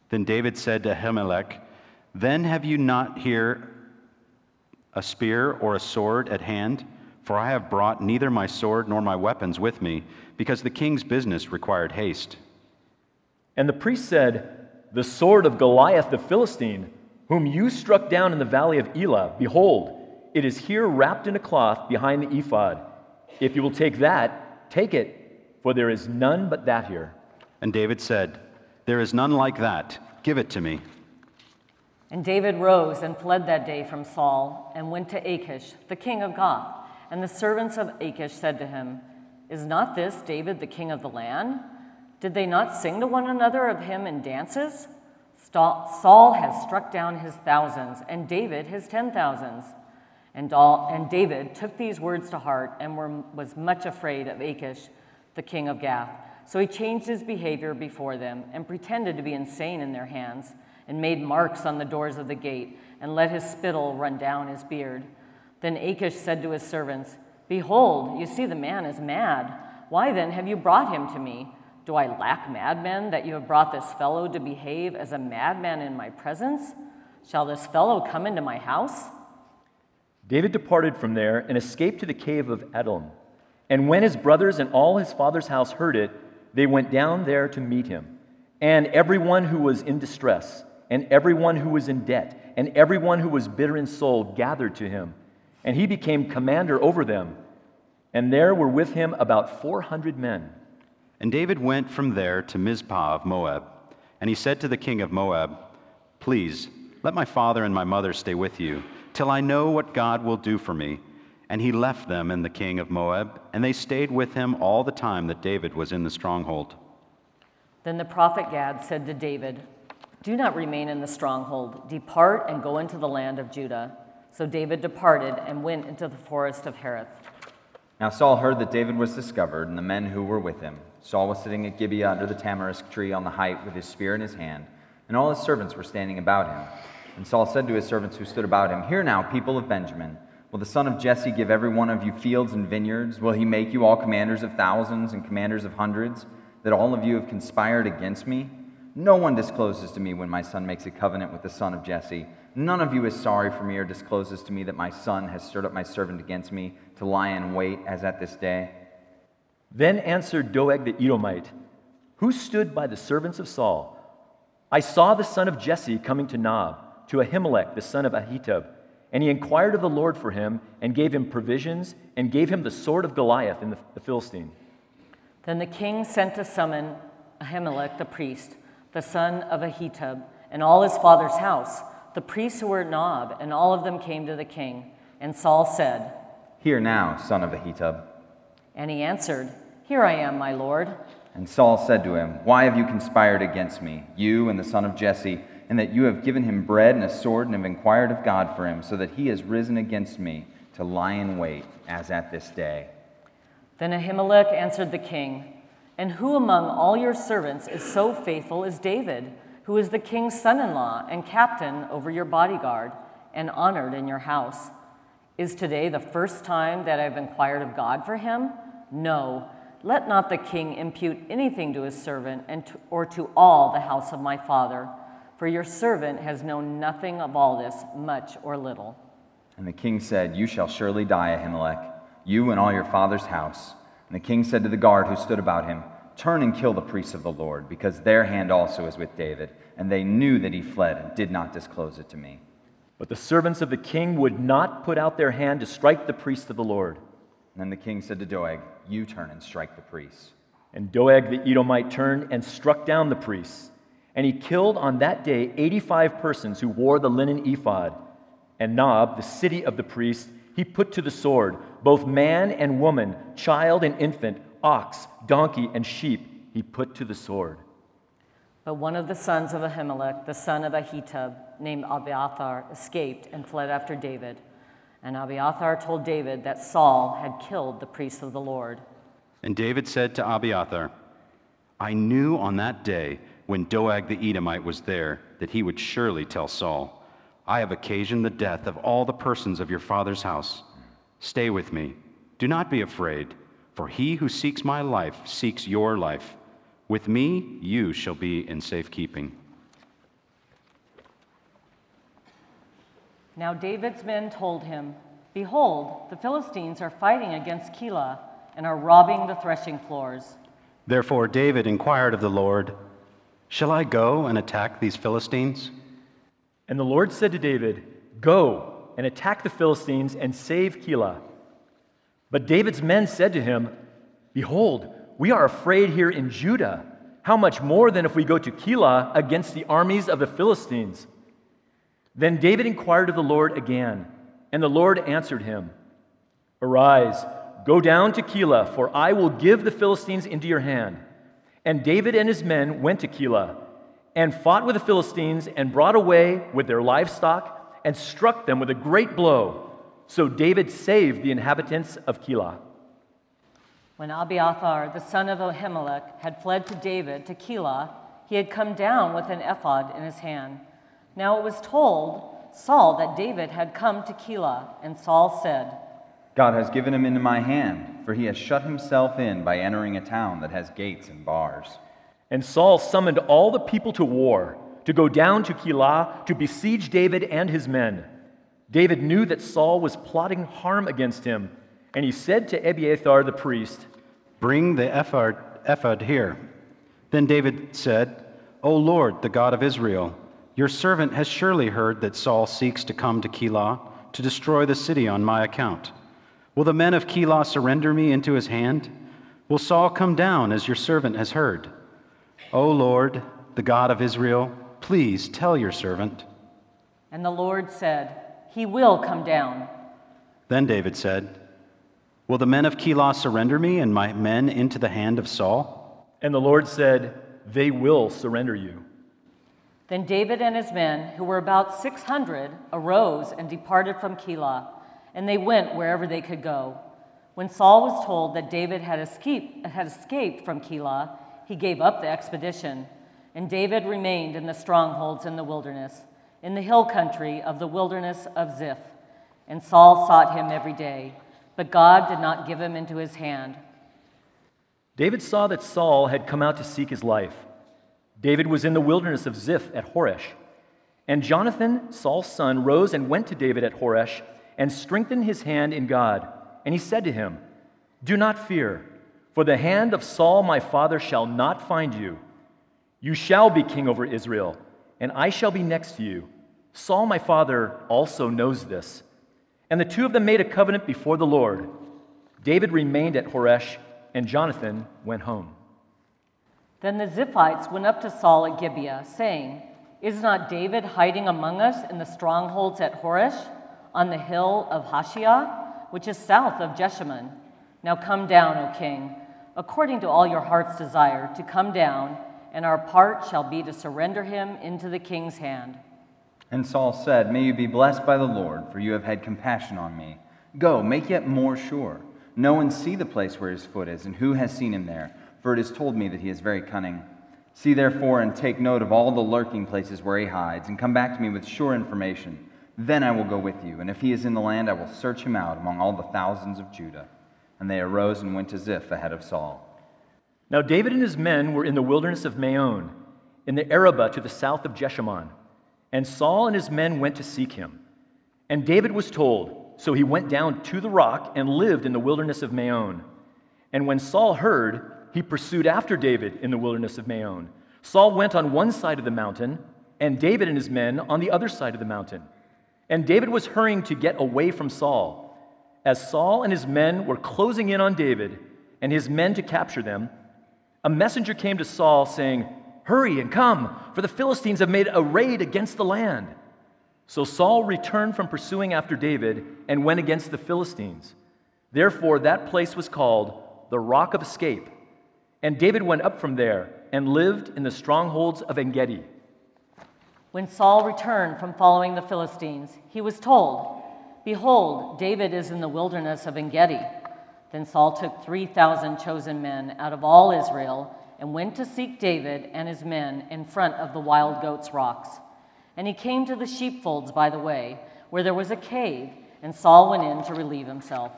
Then David said to Ahimelech, Then have you not here a spear or a sword at hand? For I have brought neither my sword nor my weapons with me, because the king's business required haste. And the priest said, The sword of Goliath the Philistine, whom you struck down in the valley of Elah, behold, it is here wrapped in a cloth behind the ephod. If you will take that, take it, for there is none but that here. And David said, There is none like that. Give it to me. And David rose and fled that day from Saul and went to Achish, the king of Gath. And the servants of Achish said to him, Is not this David the king of the land? Did they not sing to one another of him in dances? Saul has struck down his thousands, and David his ten thousands. And, and David took these words to heart and was much afraid of Achish, the king of Gath. So he changed his behavior before them and pretended to be insane in their hands and made marks on the doors of the gate and let his spittle run down his beard. Then Achish said to his servants, Behold, you see the man is mad. Why then have you brought him to me? Do I lack madmen that you have brought this fellow to behave as a madman in my presence? Shall this fellow come into my house? David departed from there and escaped to the cave of Adullam. And when his brothers and all his father's house heard it, they went down there to meet him. And everyone who was in distress, and everyone who was in debt, and everyone who was bitter in soul gathered to him. And he became commander over them. And there were with him about 400 men. And David went from there to Mizpah of Moab. And he said to the king of Moab, Please, let my father and my mother stay with you, till I know what God will do for me. And he left them and the king of Moab, and they stayed with him all the time that David was in the stronghold. Then the prophet Gad said to David, Do not remain in the stronghold. Depart and go into the land of Judah. So David departed and went into the forest of Hereth. Now Saul heard that David was discovered, and the men who were with him. Saul was sitting at Gibeah under the tamarisk tree on the height with his spear in his hand, and all his servants were standing about him. And Saul said to his servants who stood about him, Hear now, people of Benjamin. Will the son of Jesse give every one of you fields and vineyards? Will he make you all commanders of thousands and commanders of hundreds? that all of you have conspired against me? No one discloses to me when my son makes a covenant with the son of Jesse. None of you is sorry for me or discloses to me that my son has stirred up my servant against me to lie in wait as at this day. Then answered Doeg the Edomite, Who stood by the servants of Saul? I saw the son of Jesse coming to Nob, to Ahimelech the son of Ahitub, and he inquired of the Lord for him, and gave him provisions, and gave him the sword of Goliath in the, the Philistine. Then the king sent to summon Ahimelech the priest, the son of Ahitub, and all his father's house, the priests who were at Nob, and all of them came to the king. And Saul said, Hear now, son of Ahitub. And he answered, Here I am, my lord. And Saul said to him, Why have you conspired against me, you and the son of Jesse, and that you have given him bread and a sword and have inquired of God for him, so that he has risen against me to lie in wait, as at this day? Then Ahimelech answered the king, And who among all your servants is so faithful as David, who is the king's son in law and captain over your bodyguard, and honored in your house? Is today the first time that I've inquired of God for him? No. Let not the king impute anything to his servant and to, or to all the house of my father, for your servant has known nothing of all this, much or little. And the king said, You shall surely die, Ahimelech you and all your father's house. And the king said to the guard who stood about him, Turn and kill the priests of the Lord, because their hand also is with David. And they knew that he fled and did not disclose it to me. But the servants of the king would not put out their hand to strike the priests of the Lord. And then the king said to Doeg, You turn and strike the priests. And Doeg the Edomite turned and struck down the priests. And he killed on that day 85 persons who wore the linen ephod. And Nob, the city of the priests, he put to the sword both man and woman, child and infant, ox, donkey, and sheep, he put to the sword. But one of the sons of Ahimelech, the son of Ahitub, named Abiathar, escaped and fled after David. And Abiathar told David that Saul had killed the priests of the Lord. And David said to Abiathar, I knew on that day when Doeg the Edomite was there that he would surely tell Saul. I have occasioned the death of all the persons of your father's house. Stay with me. Do not be afraid, for he who seeks my life seeks your life. With me, you shall be in safekeeping. Now David's men told him, Behold, the Philistines are fighting against Keilah and are robbing the threshing floors. Therefore David inquired of the Lord, Shall I go and attack these Philistines? And the Lord said to David, Go and attack the Philistines and save Keilah. But David's men said to him, Behold, we are afraid here in Judah. How much more than if we go to Keilah against the armies of the Philistines? Then David inquired of the Lord again, and the Lord answered him, Arise, go down to Keilah, for I will give the Philistines into your hand. And David and his men went to Keilah and fought with the Philistines and brought away with their livestock and struck them with a great blow. So David saved the inhabitants of Keilah. When Abiathar, the son of Ahimelech, had fled to David to Keilah, he had come down with an ephod in his hand. Now it was told Saul that David had come to Keilah, and Saul said, God has given him into my hand, for he has shut himself in by entering a town that has gates and bars. And Saul summoned all the people to war, to go down to Keilah to besiege David and his men. David knew that Saul was plotting harm against him, and he said to Abiathar the priest, Bring the ephod, ephod here. Then David said, O Lord, the God of Israel, your servant has surely heard that Saul seeks to come to Keilah to destroy the city on my account. Will the men of Keilah surrender me into his hand? Will Saul come down as your servant has heard? O Lord, the God of Israel, please tell your servant. And the Lord said, He will come down. Then David said, Will the men of Keilah surrender me and my men into the hand of Saul? And the Lord said, They will surrender you. Then David and his men, who were about 600, arose and departed from Keilah, and they went wherever they could go. When Saul was told that David had escaped, had escaped from Keilah, he gave up the expedition, and David remained in the strongholds in the wilderness, in the hill country of the wilderness of Ziph. And Saul sought him every day, but God did not give him into his hand. David saw that Saul had come out to seek his life. David was in the wilderness of Ziph at Horesh. And Jonathan, Saul's son, rose and went to David at Horesh and strengthened his hand in God. And he said to him, Do not fear, for the hand of Saul my father shall not find you. You shall be king over Israel, and I shall be next to you. Saul my father also knows this. And the two of them made a covenant before the Lord. David remained at Horesh, and Jonathan went home. Then the Ziphites went up to Saul at Gibeah, saying, Is not David hiding among us in the strongholds at Horesh, on the hill of Hachilah, which is south of Jeshimon? Now come down, O king, according to all your heart's desire, to come down, and our part shall be to surrender him into the king's hand. And Saul said, May you be blessed by the Lord, for you have had compassion on me. Go, make yet more sure. Know and see the place where his foot is, and who has seen him there for it is told me that he is very cunning. See therefore and take note of all the lurking places where he hides, and come back to me with sure information. Then I will go with you, and if he is in the land, I will search him out among all the thousands of Judah. And they arose and went to Ziph ahead of Saul. Now David and his men were in the wilderness of Maon, in the Arabah to the south of Jeshimon. And Saul and his men went to seek him. And David was told, so he went down to the rock and lived in the wilderness of Maon. And when Saul heard, he pursued after David in the wilderness of Maon. Saul went on one side of the mountain, and David and his men on the other side of the mountain. And David was hurrying to get away from Saul. As Saul and his men were closing in on David and his men to capture them, a messenger came to Saul saying, Hurry and come, for the Philistines have made a raid against the land. So Saul returned from pursuing after David and went against the Philistines. Therefore, that place was called the Rock of Escape and David went up from there and lived in the strongholds of Engedi. When Saul returned from following the Philistines, he was told, Behold, David is in the wilderness of Engedi. Then Saul took 3,000 chosen men out of all Israel and went to seek David and his men in front of the wild goats' rocks. And he came to the sheepfolds by the way, where there was a cave, and Saul went in to relieve himself.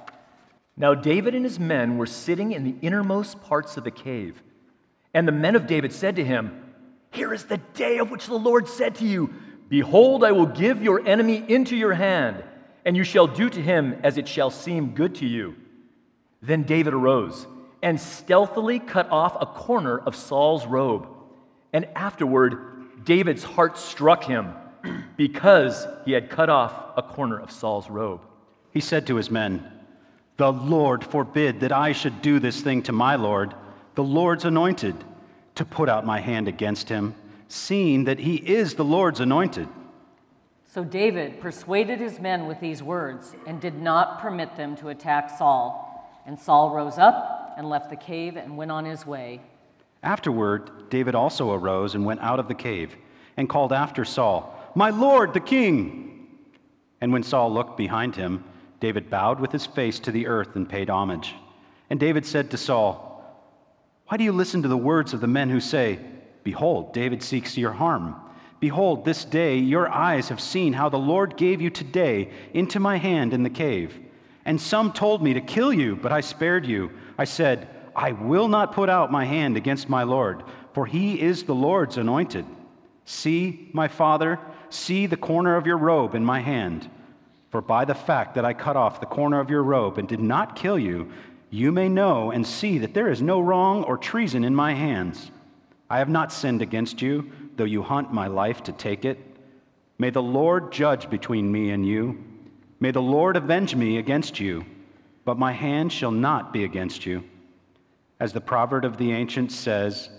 Now David and his men were sitting in the innermost parts of the cave. And the men of David said to him, Here is the day of which the Lord said to you, Behold, I will give your enemy into your hand, and you shall do to him as it shall seem good to you. Then David arose and stealthily cut off a corner of Saul's robe. And afterward, David's heart struck him because he had cut off a corner of Saul's robe. He said to his men, the Lord forbid that I should do this thing to my Lord, the Lord's anointed, to put out my hand against him, seeing that he is the Lord's anointed. So David persuaded his men with these words and did not permit them to attack Saul. And Saul rose up and left the cave and went on his way. Afterward, David also arose and went out of the cave and called after Saul, My Lord, the king! And when Saul looked behind him, David bowed with his face to the earth and paid homage. And David said to Saul, Why do you listen to the words of the men who say, Behold, David seeks your harm? Behold, this day your eyes have seen how the Lord gave you today into my hand in the cave. And some told me to kill you, but I spared you. I said, I will not put out my hand against my Lord, for he is the Lord's anointed. See, my father, see the corner of your robe in my hand. For by the fact that I cut off the corner of your robe and did not kill you, you may know and see that there is no wrong or treason in my hands. I have not sinned against you, though you hunt my life to take it. May the Lord judge between me and you. May the Lord avenge me against you, but my hand shall not be against you. As the proverb of the ancients says,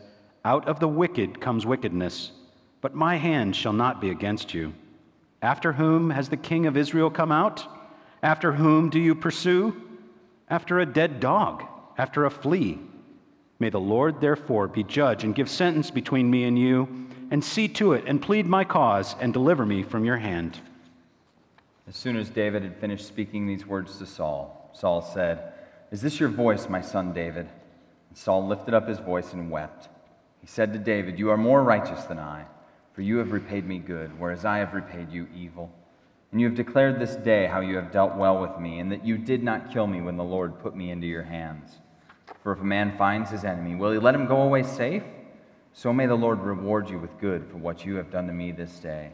Out of the wicked comes wickedness, but my hand shall not be against you. After whom has the king of Israel come out? After whom do you pursue? After a dead dog, after a flea. May the Lord therefore be judge and give sentence between me and you, and see to it and plead my cause and deliver me from your hand. As soon as David had finished speaking these words to Saul, Saul said, Is this your voice, my son David? And Saul lifted up his voice and wept. He said to David, You are more righteous than I, for you have repaid me good, whereas I have repaid you evil. And you have declared this day how you have dealt well with me, and that you did not kill me when the Lord put me into your hands. For if a man finds his enemy, will he let him go away safe? So may the Lord reward you with good for what you have done to me this day.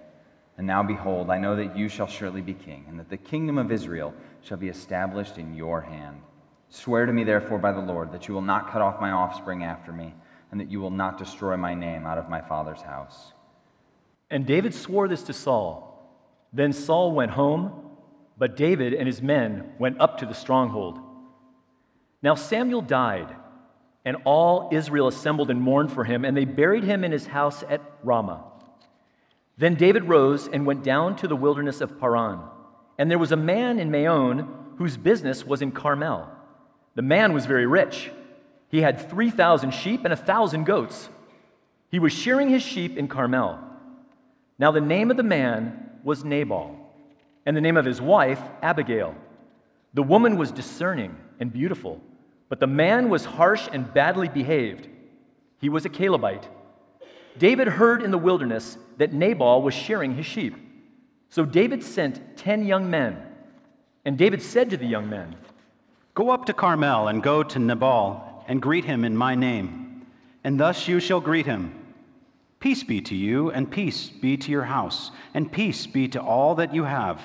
And now, behold, I know that you shall surely be king, and that the kingdom of Israel shall be established in your hand. Swear to me, therefore, by the Lord, that you will not cut off my offspring after me, and that you will not destroy my name out of my father's house. And David swore this to Saul. Then Saul went home, but David and his men went up to the stronghold. Now Samuel died, and all Israel assembled and mourned for him, and they buried him in his house at Ramah. Then David rose and went down to the wilderness of Paran. And there was a man in Maon whose business was in Carmel. The man was very rich. He had 3,000 sheep and a 1,000 goats. He was shearing his sheep in Carmel. Now, the name of the man was Nabal, and the name of his wife, Abigail. The woman was discerning and beautiful, but the man was harsh and badly behaved. He was a Calebite. David heard in the wilderness that Nabal was shearing his sheep. So David sent ten young men. And David said to the young men, Go up to Carmel and go to Nabal and greet him in my name. And thus you shall greet him Peace be to you, and peace be to your house, and peace be to all that you have.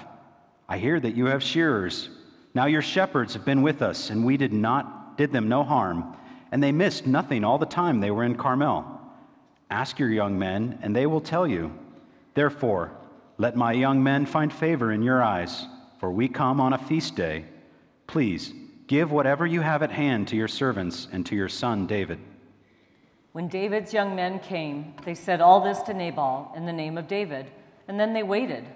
I hear that you have shearers. Now your shepherds have been with us, and we did not did them no harm, and they missed nothing all the time they were in Carmel. Ask your young men, and they will tell you. Therefore, let my young men find favor in your eyes, for we come on a feast day. Please, give whatever you have at hand to your servants and to your son David. When David's young men came, they said all this to Nabal in the name of David, and then they waited.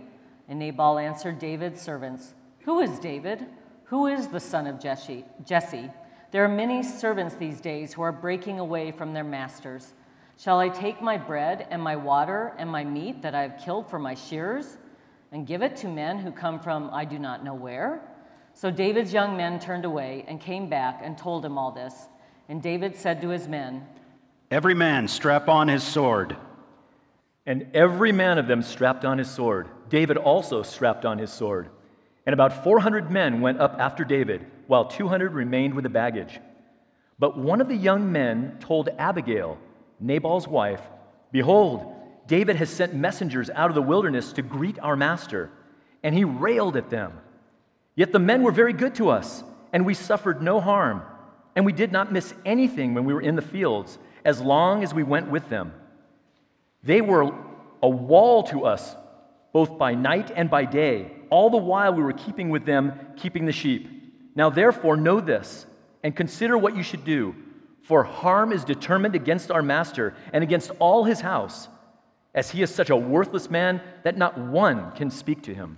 And Nabal answered David's servants, Who is David? Who is the son of Jesse? There are many servants these days who are breaking away from their masters. Shall I take my bread and my water and my meat that I have killed for my shearers and give it to men who come from I do not know where? So David's young men turned away and came back and told him all this. And David said to his men, Every man strap on his sword. And every man of them strapped on his sword. David also strapped on his sword. And about 400 men went up after David, while 200 remained with the baggage. But one of the young men told Abigail, Nabal's wife, Behold, David has sent messengers out of the wilderness to greet our master, and he railed at them. Yet the men were very good to us, and we suffered no harm, and we did not miss anything when we were in the fields, as long as we went with them. They were a wall to us, both by night and by day, all the while we were keeping with them, keeping the sheep. Now, therefore, know this, and consider what you should do for harm is determined against our master and against all his house, as he is such a worthless man that not one can speak to him.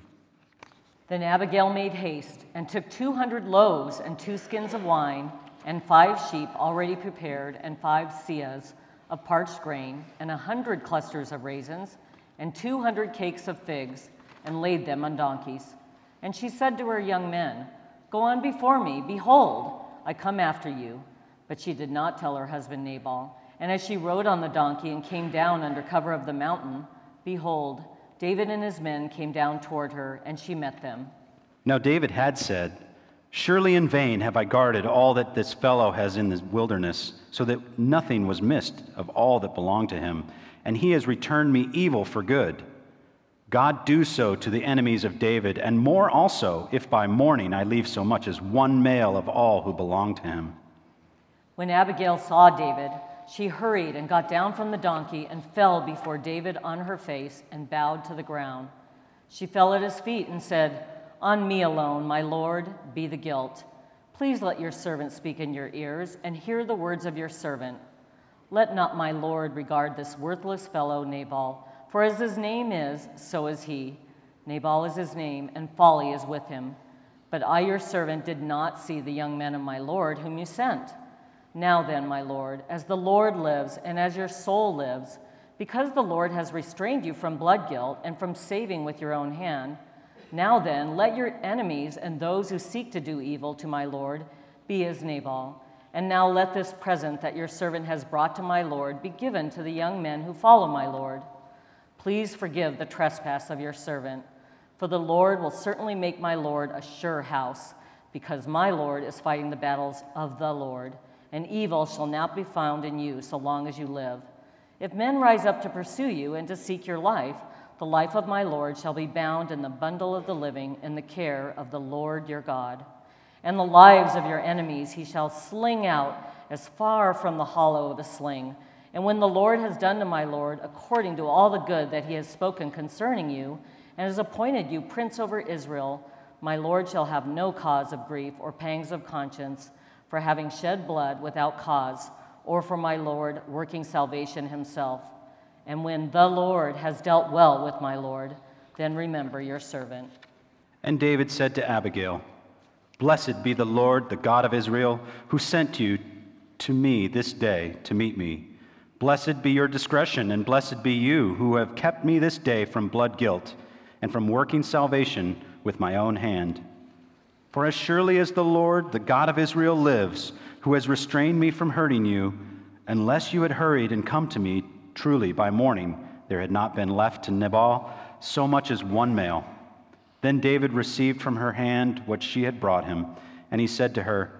Then Abigail made haste and took 200 loaves and two skins of wine, and five sheep already prepared, and five seahs of parched grain, and a hundred clusters of raisins, and 200 cakes of figs, and laid them on donkeys. And she said to her young men, Go on before me, behold, I come after you but she did not tell her husband Nabal. And as she rode on the donkey and came down under cover of the mountain, behold, David and his men came down toward her, and she met them. Now David had said, Surely in vain have I guarded all that this fellow has in the wilderness, so that nothing was missed of all that belonged to him, and he has returned me evil for good. God do so to the enemies of David, and more also, if by morning I leave so much as one male of all who belong to him. When Abigail saw David, she hurried and got down from the donkey and fell before David on her face and bowed to the ground. She fell at his feet and said, On me alone, my Lord, be the guilt. Please let your servant speak in your ears and hear the words of your servant. Let not my Lord regard this worthless fellow Nabal, for as his name is, so is he. Nabal is his name, and folly is with him. But I, your servant, did not see the young men of my Lord whom you sent. Now then, my Lord, as the Lord lives, and as your soul lives, because the Lord has restrained you from blood guilt and from saving with your own hand, now then, let your enemies and those who seek to do evil to my Lord be as Nabal. And now let this present that your servant has brought to my Lord be given to the young men who follow my Lord. Please forgive the trespass of your servant, for the Lord will certainly make my Lord a sure house, because my Lord is fighting the battles of the Lord, and evil shall not be found in you so long as you live. If men rise up to pursue you and to seek your life, the life of my Lord shall be bound in the bundle of the living in the care of the Lord your God and the lives of your enemies he shall sling out as far from the hollow of a sling. And when the Lord has done to my Lord according to all the good that he has spoken concerning you, and has appointed you prince over Israel, my Lord shall have no cause of grief or pangs of conscience for having shed blood without cause, or for my Lord working salvation himself. And when the Lord has dealt well with my Lord, then remember your servant. And David said to Abigail, Blessed be the Lord, the God of Israel, who sent you to me this day to meet me. Blessed be your discretion, and blessed be you who have kept me this day from blood guilt and from working salvation with my own hand. For as surely as the Lord, the God of Israel, lives, who has restrained me from hurting you, unless you had hurried and come to me, truly by morning there had not been left to Nabal so much as one male. Then David received from her hand what she had brought him, and he said to her,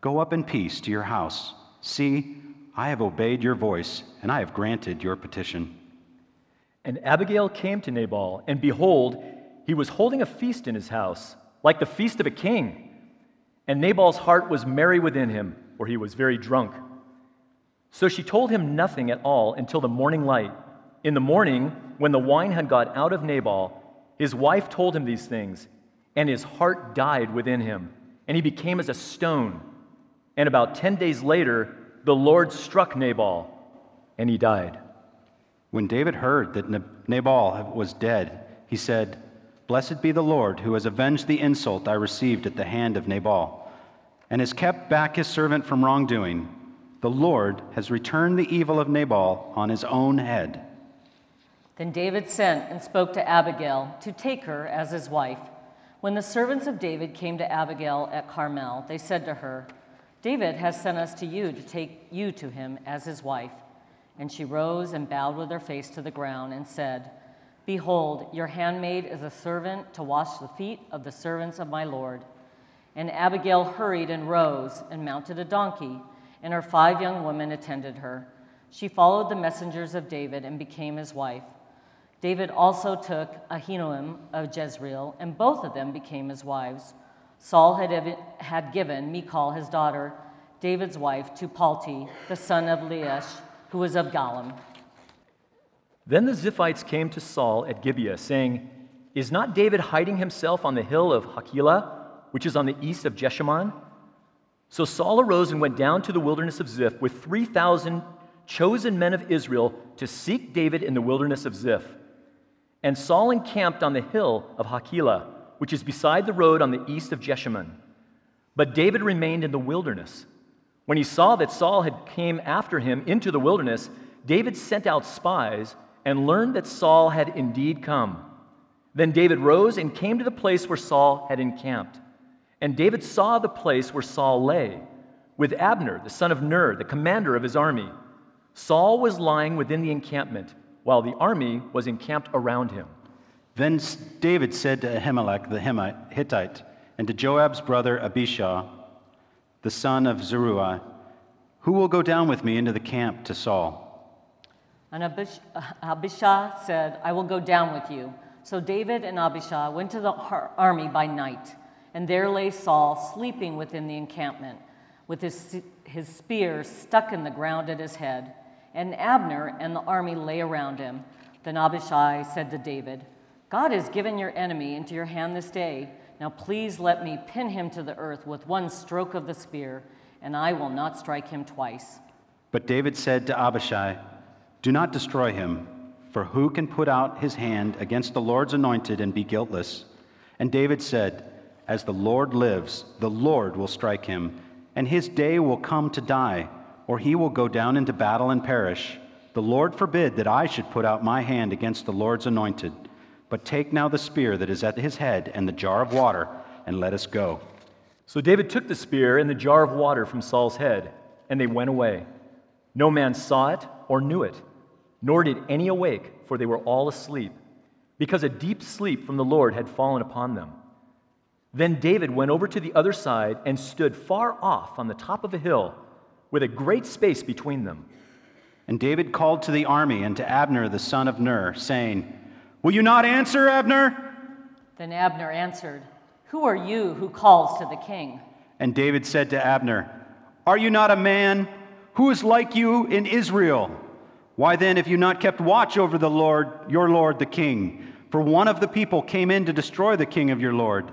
Go up in peace to your house. See, I have obeyed your voice, and I have granted your petition. And Abigail came to Nabal, and behold, he was holding a feast in his house, like the feast of a king. And Nabal's heart was merry within him, for he was very drunk. So she told him nothing at all until the morning light. In the morning, when the wine had got out of Nabal, his wife told him these things, and his heart died within him, and he became as a stone. And about 10 days later, the Lord struck Nabal, and he died. When David heard that Nabal was dead, he said, Blessed be the Lord who has avenged the insult I received at the hand of Nabal, and has kept back his servant from wrongdoing. The Lord has returned the evil of Nabal on his own head. Then David sent and spoke to Abigail to take her as his wife. When the servants of David came to Abigail at Carmel, they said to her, David has sent us to you to take you to him as his wife. And she rose and bowed with her face to the ground and said, Behold, your handmaid is a servant to wash the feet of the servants of my Lord. And Abigail hurried and rose and mounted a donkey, and her five young women attended her. She followed the messengers of David and became his wife. David also took Ahinoam of Jezreel, and both of them became his wives. Saul had, had given Michal, his daughter, David's wife, to Palti, the son of Laish, who was of Gallim. Then the Ziphites came to Saul at Gibeah, saying, Is not David hiding himself on the hill of Hachilah, which is on the east of Jeshimon? So Saul arose and went down to the wilderness of Ziph with 3,000 chosen men of Israel to seek David in the wilderness of Ziph. And Saul encamped on the hill of Hachilah, which is beside the road on the east of Jeshimon. But David remained in the wilderness. When he saw that Saul had came after him into the wilderness, David sent out spies and learned that Saul had indeed come. Then David rose and came to the place where Saul had encamped. And David saw the place where Saul lay, with Abner, the son of Ner, the commander of his army. Saul was lying within the encampment while the army was encamped around him. Then David said to Ahimelech the Hittite and to Joab's brother Abishai, the son of Zeruiah, Who will go down with me into the camp to Saul? And Abish- Abishai said, I will go down with you. So David and Abishai went to the army by night, and there lay Saul sleeping within the encampment, with his, his spear stuck in the ground at his head and Abner and the army lay around him. Then Abishai said to David, God has given your enemy into your hand this day. Now please let me pin him to the earth with one stroke of the spear, and I will not strike him twice. But David said to Abishai, Do not destroy him, for who can put out his hand against the Lord's anointed and be guiltless? And David said, As the Lord lives, the Lord will strike him, and his day will come to die, or he will go down into battle and perish. The Lord forbid that I should put out my hand against the Lord's anointed. But take now the spear that is at his head and the jar of water, and let us go. So David took the spear and the jar of water from Saul's head, and they went away. No man saw it or knew it, nor did any awake, for they were all asleep, because a deep sleep from the Lord had fallen upon them. Then David went over to the other side and stood far off on the top of a hill, with a great space between them. And David called to the army and to Abner the son of Ner, saying, Will you not answer, Abner? Then Abner answered, Who are you who calls to the king? And David said to Abner, Are you not a man? Who is like you in Israel? Why then have you not kept watch over the Lord, your Lord the king? For one of the people came in to destroy the king of your Lord.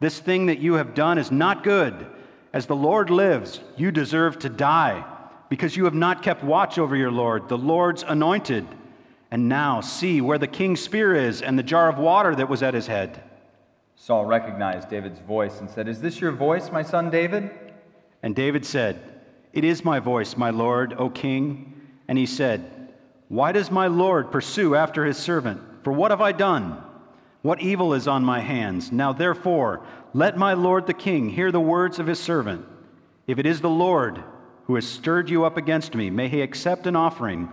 This thing that you have done is not good. As the Lord lives, you deserve to die, because you have not kept watch over your Lord, the Lord's anointed. And now see where the king's spear is and the jar of water that was at his head. Saul recognized David's voice and said, Is this your voice, my son David? And David said, It is my voice, my lord, O king. And he said, Why does my lord pursue after his servant? For what have I done? What evil is on my hands? Now therefore, let my lord the king hear the words of his servant. If it is the Lord who has stirred you up against me, may he accept an offering.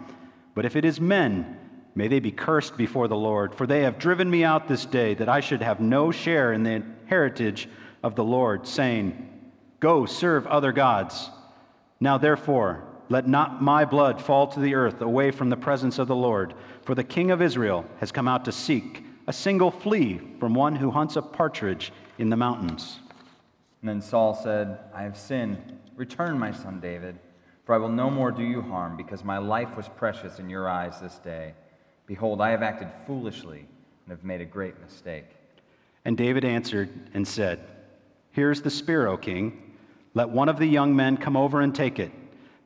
But if it is men, may they be cursed before the Lord, for they have driven me out this day that I should have no share in the heritage of the Lord, saying, Go serve other gods. Now therefore, let not my blood fall to the earth away from the presence of the Lord, for the king of Israel has come out to seek a single flea from one who hunts a partridge in the mountains. And then Saul said, I have sinned. Return, my son David, for I will no more do you harm, because my life was precious in your eyes this day. Behold, I have acted foolishly and have made a great mistake. And David answered and said, Here's the spear, O king. Let one of the young men come over and take it.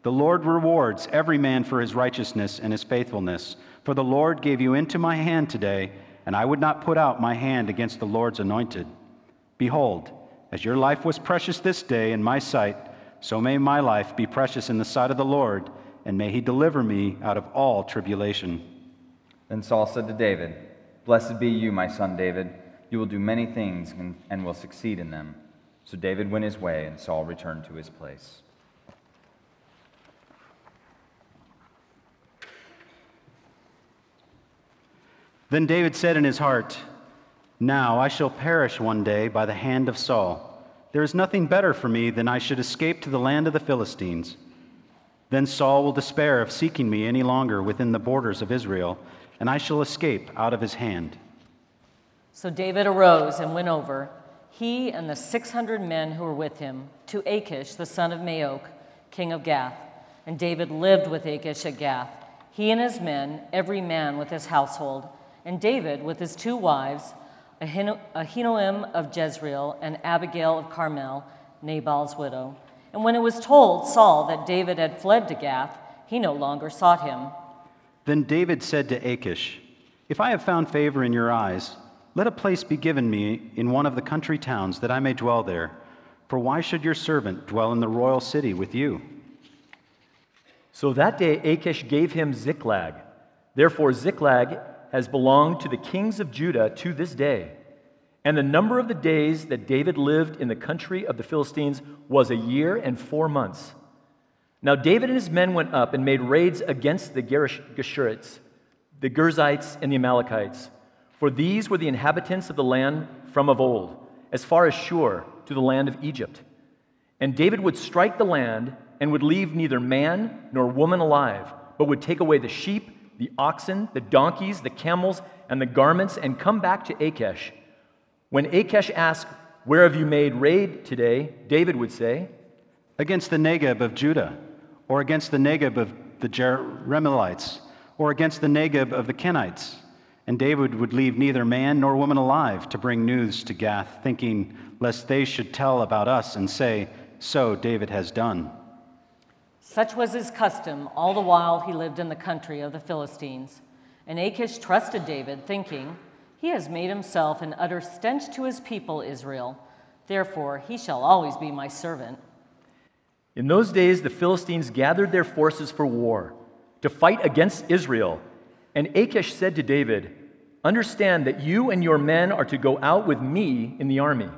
The Lord rewards every man for his righteousness and his faithfulness. For the Lord gave you into my hand today and I would not put out my hand against the Lord's anointed. Behold, as your life was precious this day in my sight, so may my life be precious in the sight of the Lord, and may he deliver me out of all tribulation. Then Saul said to David, Blessed be you, my son David. You will do many things and, will succeed in them. So David went his way, and Saul returned to his place. Then David said in his heart, Now I shall perish one day by the hand of Saul. There is nothing better for me than I should escape to the land of the Philistines. Then Saul will despair of seeking me any longer within the borders of Israel, and I shall escape out of his hand. So David arose and went over, he and the 600 men who were with him, to Achish, the son of Maoch, king of Gath. And David lived with Achish at Gath, he and his men, every man with his household and David with his two wives, Ahinoam of Jezreel and Abigail of Carmel, Nabal's widow. And when it was told Saul that David had fled to Gath, he no longer sought him. Then David said to Achish, If I have found favor in your eyes, let a place be given me in one of the country towns that I may dwell there. For why should your servant dwell in the royal city with you? So that day Achish gave him Ziklag. Therefore, Ziklag has belonged to the kings of Judah to this day. And the number of the days that David lived in the country of the Philistines was a year and four months. Now David and his men went up and made raids against the Geshurites, the Girzites, and the Amalekites. For these were the inhabitants of the land from of old, as far as Shur to the land of Egypt. And David would strike the land and would leave neither man nor woman alive, but would take away the sheep the oxen, the donkeys, the camels, and the garments, and come back to Achish. When Achish asked, Where have you made raid today? David would say, Against the Negeb of Judah, or against the Negeb of the Jerahmeelites, or against the Negeb of the Kenites. And David would leave neither man nor woman alive to bring news to Gath, thinking lest they should tell about us and say, So David has done. Such was his custom all the while he lived in the country of the Philistines. And Achish trusted David, thinking, He has made himself an utter stench to his people Israel. Therefore, he shall always be my servant. In those days, the Philistines gathered their forces for war to fight against Israel. And Achish said to David, Understand that you and your men are to go out with me in the army.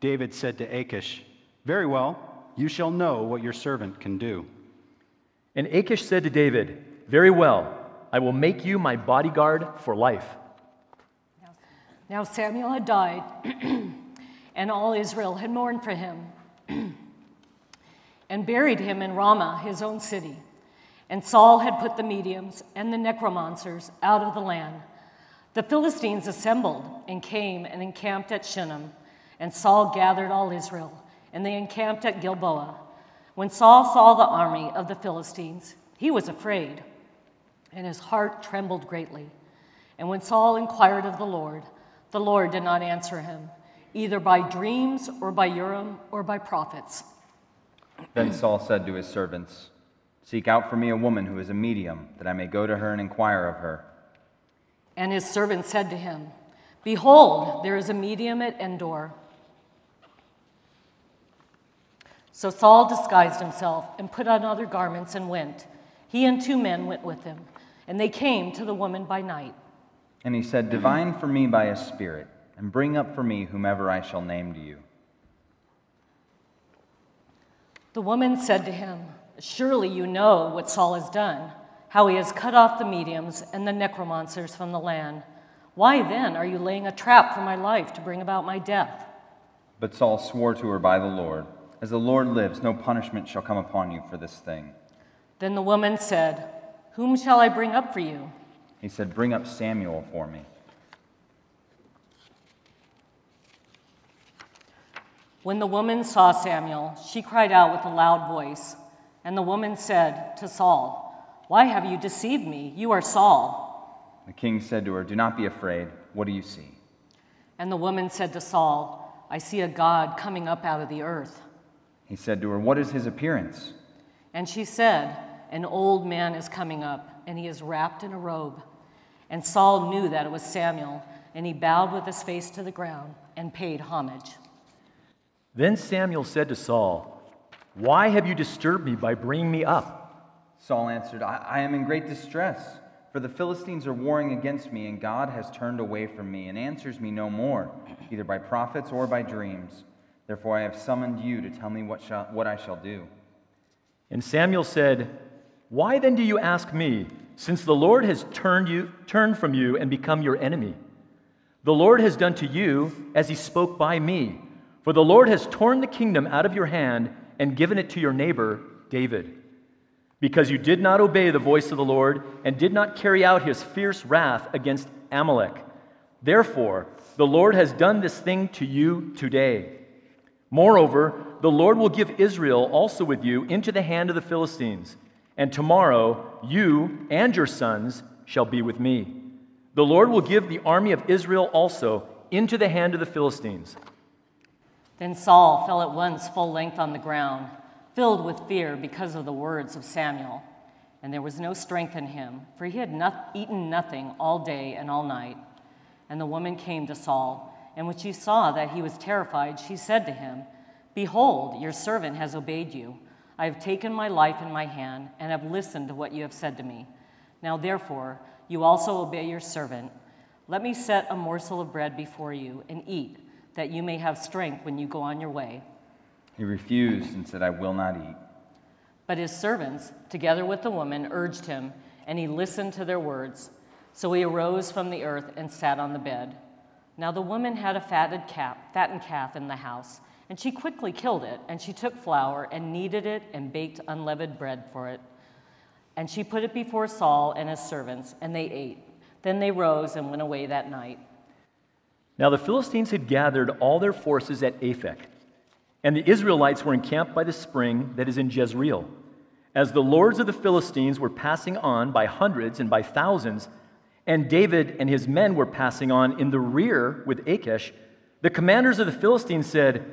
David said to Achish, Very well, you shall know what your servant can do. And Achish said to David, Very well, I will make you my bodyguard for life. Now Samuel had died, and all Israel had mourned for him, and buried him in Ramah, his own city. And Saul had put the mediums and the necromancers out of the land. The Philistines assembled and came and encamped at Shunem, and Saul gathered all Israel, and they encamped at Gilboa. When Saul saw the army of the Philistines, he was afraid, and his heart trembled greatly. And when Saul inquired of the Lord, the Lord did not answer him, either by dreams or by Urim or by prophets. Then Saul said to his servants, Seek out for me a woman who is a medium, that I may go to her and inquire of her. And his servant said to him, Behold, there is a medium at Endor. So Saul disguised himself and put on other garments and went. He and two men went with him, and they came to the woman by night. And he said, Divine for me by a spirit, and bring up for me whomever I shall name to you. The woman said to him, Surely you know what Saul has done, how he has cut off the mediums and the necromancers from the land. Why then are you laying a trap for my life to bring about my death? But Saul swore to her by the Lord, As the Lord lives, no punishment shall come upon you for this thing. Then the woman said, Whom shall I bring up for you? He said, Bring up Samuel for me. When the woman saw Samuel, she cried out with a loud voice. And the woman said to Saul, Why have you deceived me? You are Saul. The king said to her, Do not be afraid. What do you see? And the woman said to Saul, I see a God coming up out of the earth. He said to her, What is his appearance? And she said, An old man is coming up, and he is wrapped in a robe. And Saul knew that it was Samuel, and he bowed with his face to the ground and paid homage. Then Samuel said to Saul, Why have you disturbed me by bringing me up? Saul answered, I, I am in great distress, for the Philistines are warring against me, and God has turned away from me and answers me no more, either by prophets or by dreams. Therefore I have summoned you to tell me what, shall, what I shall do. And Samuel said, Why then do you ask me, since the Lord has turned, you, turned from you and become your enemy? The Lord has done to you as he spoke by me. For the Lord has torn the kingdom out of your hand and given it to your neighbor, David. Because you did not obey the voice of the Lord and did not carry out his fierce wrath against Amalek. Therefore, the Lord has done this thing to you today. Moreover, the Lord will give Israel also with you into the hand of the Philistines, and tomorrow you and your sons shall be with me. The Lord will give the army of Israel also into the hand of the Philistines. Then Saul fell at once full length on the ground, filled with fear because of the words of Samuel. And there was no strength in him, for he had not, eaten nothing all day and all night. And the woman came to Saul, and when she saw that he was terrified, she said to him, Behold, your servant has obeyed you. I have taken my life in my hand and have listened to what you have said to me. Now, therefore, you also obey your servant. Let me set a morsel of bread before you and eat, that you may have strength when you go on your way. He refused and said, I will not eat. But his servants, together with the woman, urged him, and he listened to their words. So he arose from the earth and sat on the bed. Now the woman had a fatted calf, fattened calf in the house, and she quickly killed it, and she took flour and kneaded it and baked unleavened bread for it. And she put it before Saul and his servants, and they ate. Then they rose and went away that night. Now the Philistines had gathered all their forces at Aphek, and the Israelites were encamped by the spring that is in Jezreel. As the lords of the Philistines were passing on by hundreds and by thousands, and David and his men were passing on in the rear with Achish, the commanders of the Philistines said,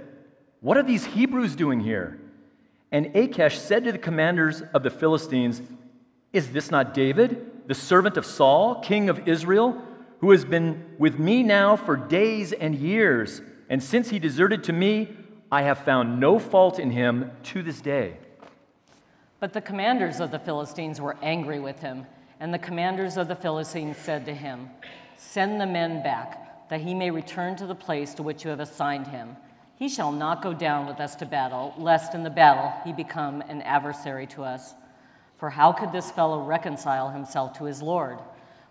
What are these Hebrews doing here? And Achish said to the commanders of the Philistines, Is this not David, the servant of Saul, king of Israel, who has been with me now for days and years? And since he deserted to me, I have found no fault in him to this day. But the commanders of the Philistines were angry with him, and the commanders of the Philistines said to him, Send the men back, that he may return to the place to which you have assigned him. He shall not go down with us to battle, lest in the battle he become an adversary to us. For how could this fellow reconcile himself to his Lord?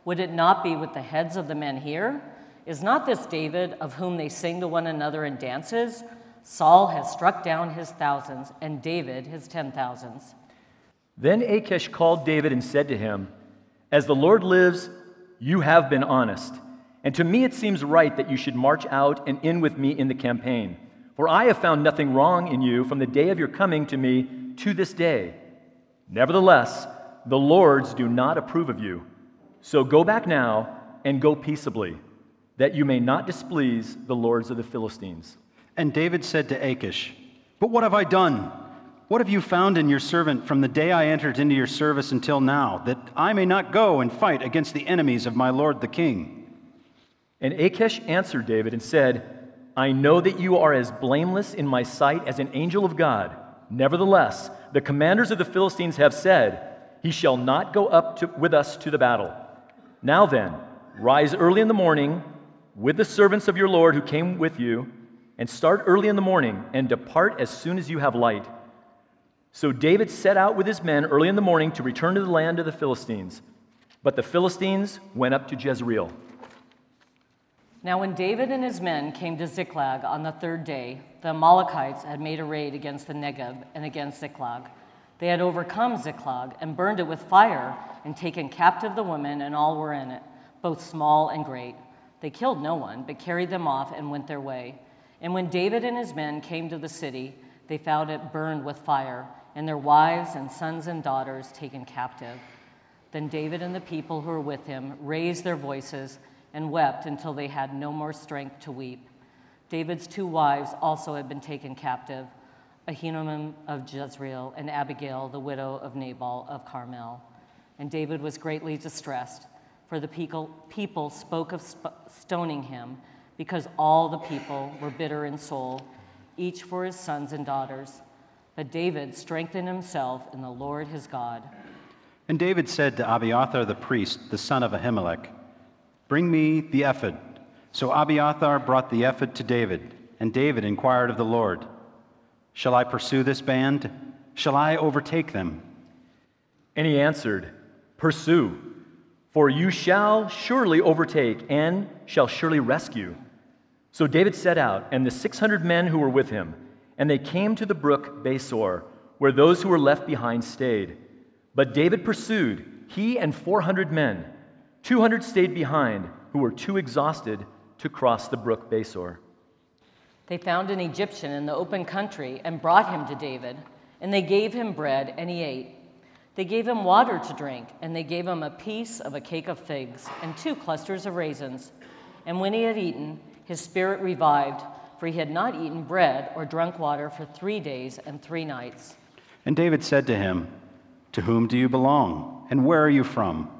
Would it not be with the heads of the men here? Is not this David, of whom they sing to one another in dances? Saul has struck down his thousands, and David his ten thousands. Then Achish called David and said to him, As the Lord lives, you have been honest. And to me it seems right that you should march out and in with me in the campaign. For I have found nothing wrong in you from the day of your coming to me to this day. Nevertheless, the Lords do not approve of you. So go back now and go peaceably, that you may not displease the lords of the Philistines. And David said to Achish, But what have I done? What have you found in your servant from the day I entered into your service until now, that I may not go and fight against the enemies of my lord the king? And Achish answered David and said, I know that you are as blameless in my sight as an angel of God. Nevertheless, the commanders of the Philistines have said, He shall not go up to, with us to the battle. Now then, rise early in the morning with the servants of your Lord who came with you, and start early in the morning, and depart as soon as you have light. So David set out with his men early in the morning to return to the land of the Philistines. But the Philistines went up to Jezreel. Now, when David and his men came to Ziklag on the third day, the Amalekites had made a raid against the Negeb and against Ziklag. They had overcome Ziklag and burned it with fire and taken captive the women and all were in it, both small and great. They killed no one, but carried them off and went their way. And when David and his men came to the city, they found it burned with fire, and their wives and sons and daughters taken captive. Then David and the people who were with him raised their voices and wept until they had no more strength to weep. David's two wives also had been taken captive Ahinoam of Jezreel and Abigail, the widow of Nabal of Carmel. And David was greatly distressed, for the people, spoke of sp- stoning him, because all the people were bitter in soul, each for his sons and daughters. But David strengthened himself in the Lord his God. And David said to Abiathar the priest, the son of Ahimelech, Bring me the ephod. So Abiathar brought the ephod to David, and David inquired of the Lord, Shall I pursue this band? Shall I overtake them? And he answered, Pursue, for you shall surely overtake and shall surely rescue. So David set out, and the 600 men who were with him, and they came to the brook Besor, where those who were left behind stayed. But David pursued, he and 400 men. 200 stayed behind, who were too exhausted to cross the brook Besor. They found an Egyptian in the open country and brought him to David, and they gave him bread, and he ate. They gave him water to drink, and they gave him a piece of a cake of figs and two clusters of raisins. And when he had eaten, his spirit revived, for he had not eaten bread or drunk water for three days and three nights. And David said to him, To whom do you belong, and where are you from?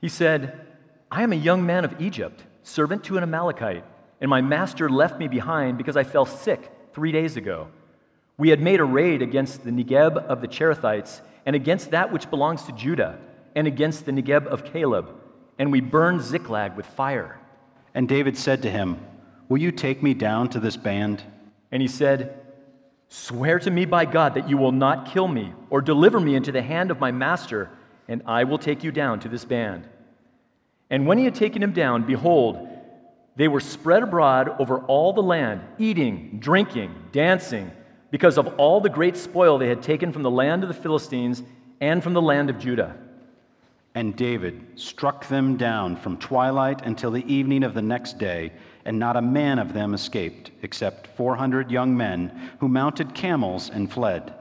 He said, I am a young man of Egypt, servant to an Amalekite, and my master left me behind because I fell sick three days ago. We had made a raid against the Negeb of the Cherethites, and against that which belongs to Judah, and against the Negeb of Caleb, and we burned Ziklag with fire. And David said to him, Will you take me down to this band? And he said, Swear to me by God that you will not kill me or deliver me into the hand of my master, and I will take you down to this band. And when he had taken him down, behold, they were spread abroad over all the land, eating, drinking, dancing, because of all the great spoil they had taken from the land of the Philistines and from the land of Judah. And David struck them down from twilight until the evening of the next day, and not a man of them escaped, except 400 young men who mounted camels and fled.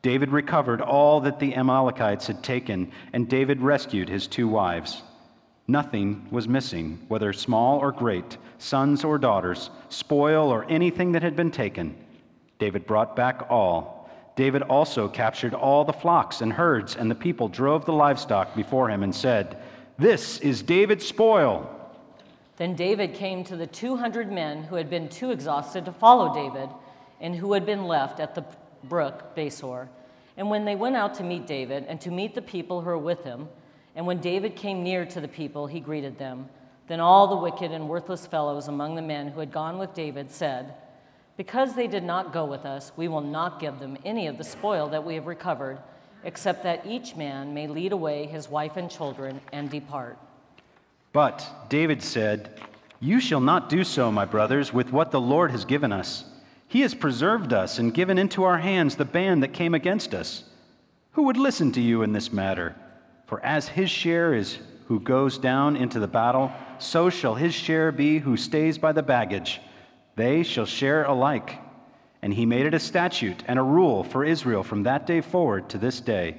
David recovered all that the Amalekites had taken, and David rescued his two wives. Nothing was missing, whether small or great, sons or daughters, spoil or anything that had been taken. David brought back all. David also captured all the flocks and herds, and the people drove the livestock before him and said, This is David's spoil. Then David came to the 200 men who had been too exhausted to follow David and who had been left at the brook Besor. And when they went out to meet David and to meet the people who were with him, and when David came near to the people, he greeted them. Then all the wicked and worthless fellows among the men who had gone with David said, because they did not go with us, we will not give them any of the spoil that we have recovered, except that each man may lead away his wife and children and depart. But David said, You shall not do so, my brothers, with what the Lord has given us. He has preserved us and given into our hands the band that came against us. Who would listen to you in this matter? For as his share is who goes down into the battle, so shall his share be who stays by the baggage. They shall share alike. And he made it a statute and a rule for Israel from that day forward to this day.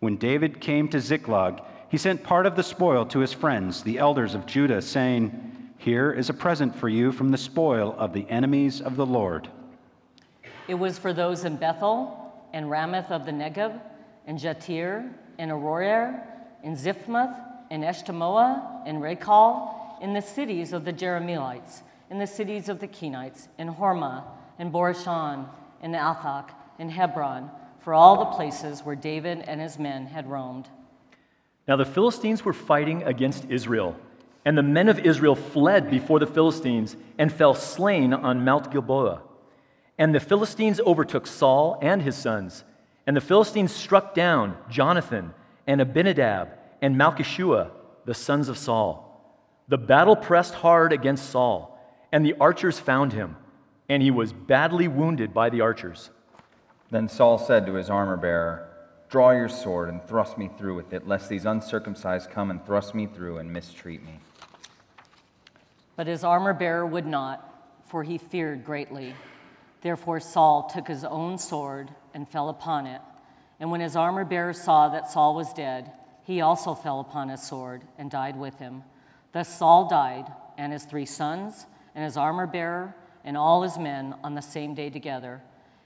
When David came to Ziklag, he sent part of the spoil to his friends, the elders of Judah, saying, Here is a present for you from the spoil of the enemies of the Lord. It was for those in Bethel and Ramoth of the Negev, and Jattir, and Aroer, and Siphmoth, and Eshtemoa, and Racal, in the cities of the Jerahmeelites in the cities of the Kenites, in Hormah, and Bor-ashan, and Athach, and Hebron, for all the places where David and his men had roamed. Now the Philistines were fighting against Israel, and the men of Israel fled before the Philistines and fell slain on Mount Gilboa. And the Philistines overtook Saul and his sons, and the Philistines struck down Jonathan and Abinadab and Malchishua, the sons of Saul. The battle pressed hard against Saul and the archers found him, and he was badly wounded by the archers. Then Saul said to his armor bearer, Draw your sword and thrust me through with it, lest these uncircumcised come and thrust me through and mistreat me. But his armor bearer would not, for he feared greatly. Therefore Saul took his own sword and fell upon it. And when his armor bearer saw that Saul was dead, he also fell upon his sword and died with him. Thus Saul died, and his three sons and his armor bearer and all his men on the same day together.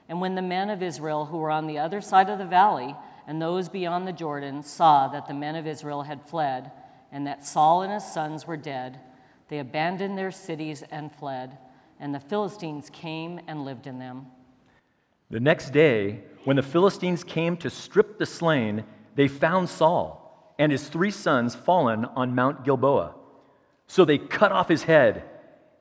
And when the men of Israel who were on the other side of the valley and those beyond the Jordan saw that the men of Israel had fled and that Saul and his sons were dead, they abandoned their cities and fled, and the Philistines came and lived in them. The next day, when the Philistines came to strip the slain, they found Saul and his three sons fallen on Mount Gilboa. So they cut off his head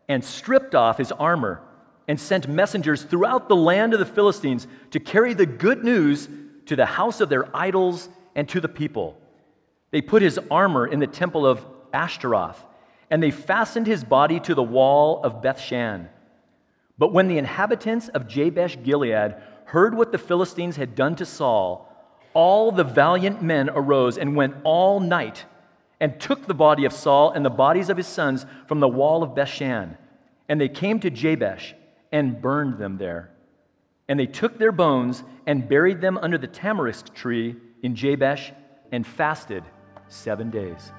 and stripped off his armor and sent messengers throughout the land of the Philistines to carry the good news to the house of their idols and to the people. They put his armor in the temple of Ashtaroth, and they fastened his body to the wall of Bethshan. But when the inhabitants of Jabesh Gilead heard what the Philistines had done to Saul, all the valiant men arose and went all night and took the body of Saul and the bodies of his sons from the wall of Bethshan. And they came to Jabesh and burned them there. And they took their bones and buried them under the tamarisk tree in Jabesh and fasted seven days.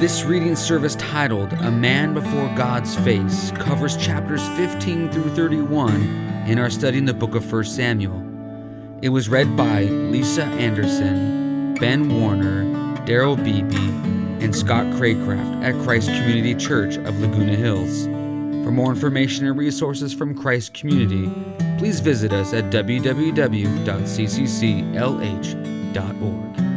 This reading service titled A Man Before God's Face covers chapters 15 through 31 in our study in the book of 1 Samuel. It was read by Lisa Anderson, Ben Warner, Daryl Beebe, and Scott Craycraft at Christ Community Church of Laguna Hills. For more information and resources from Christ Community, please visit us at www.ccclh.org.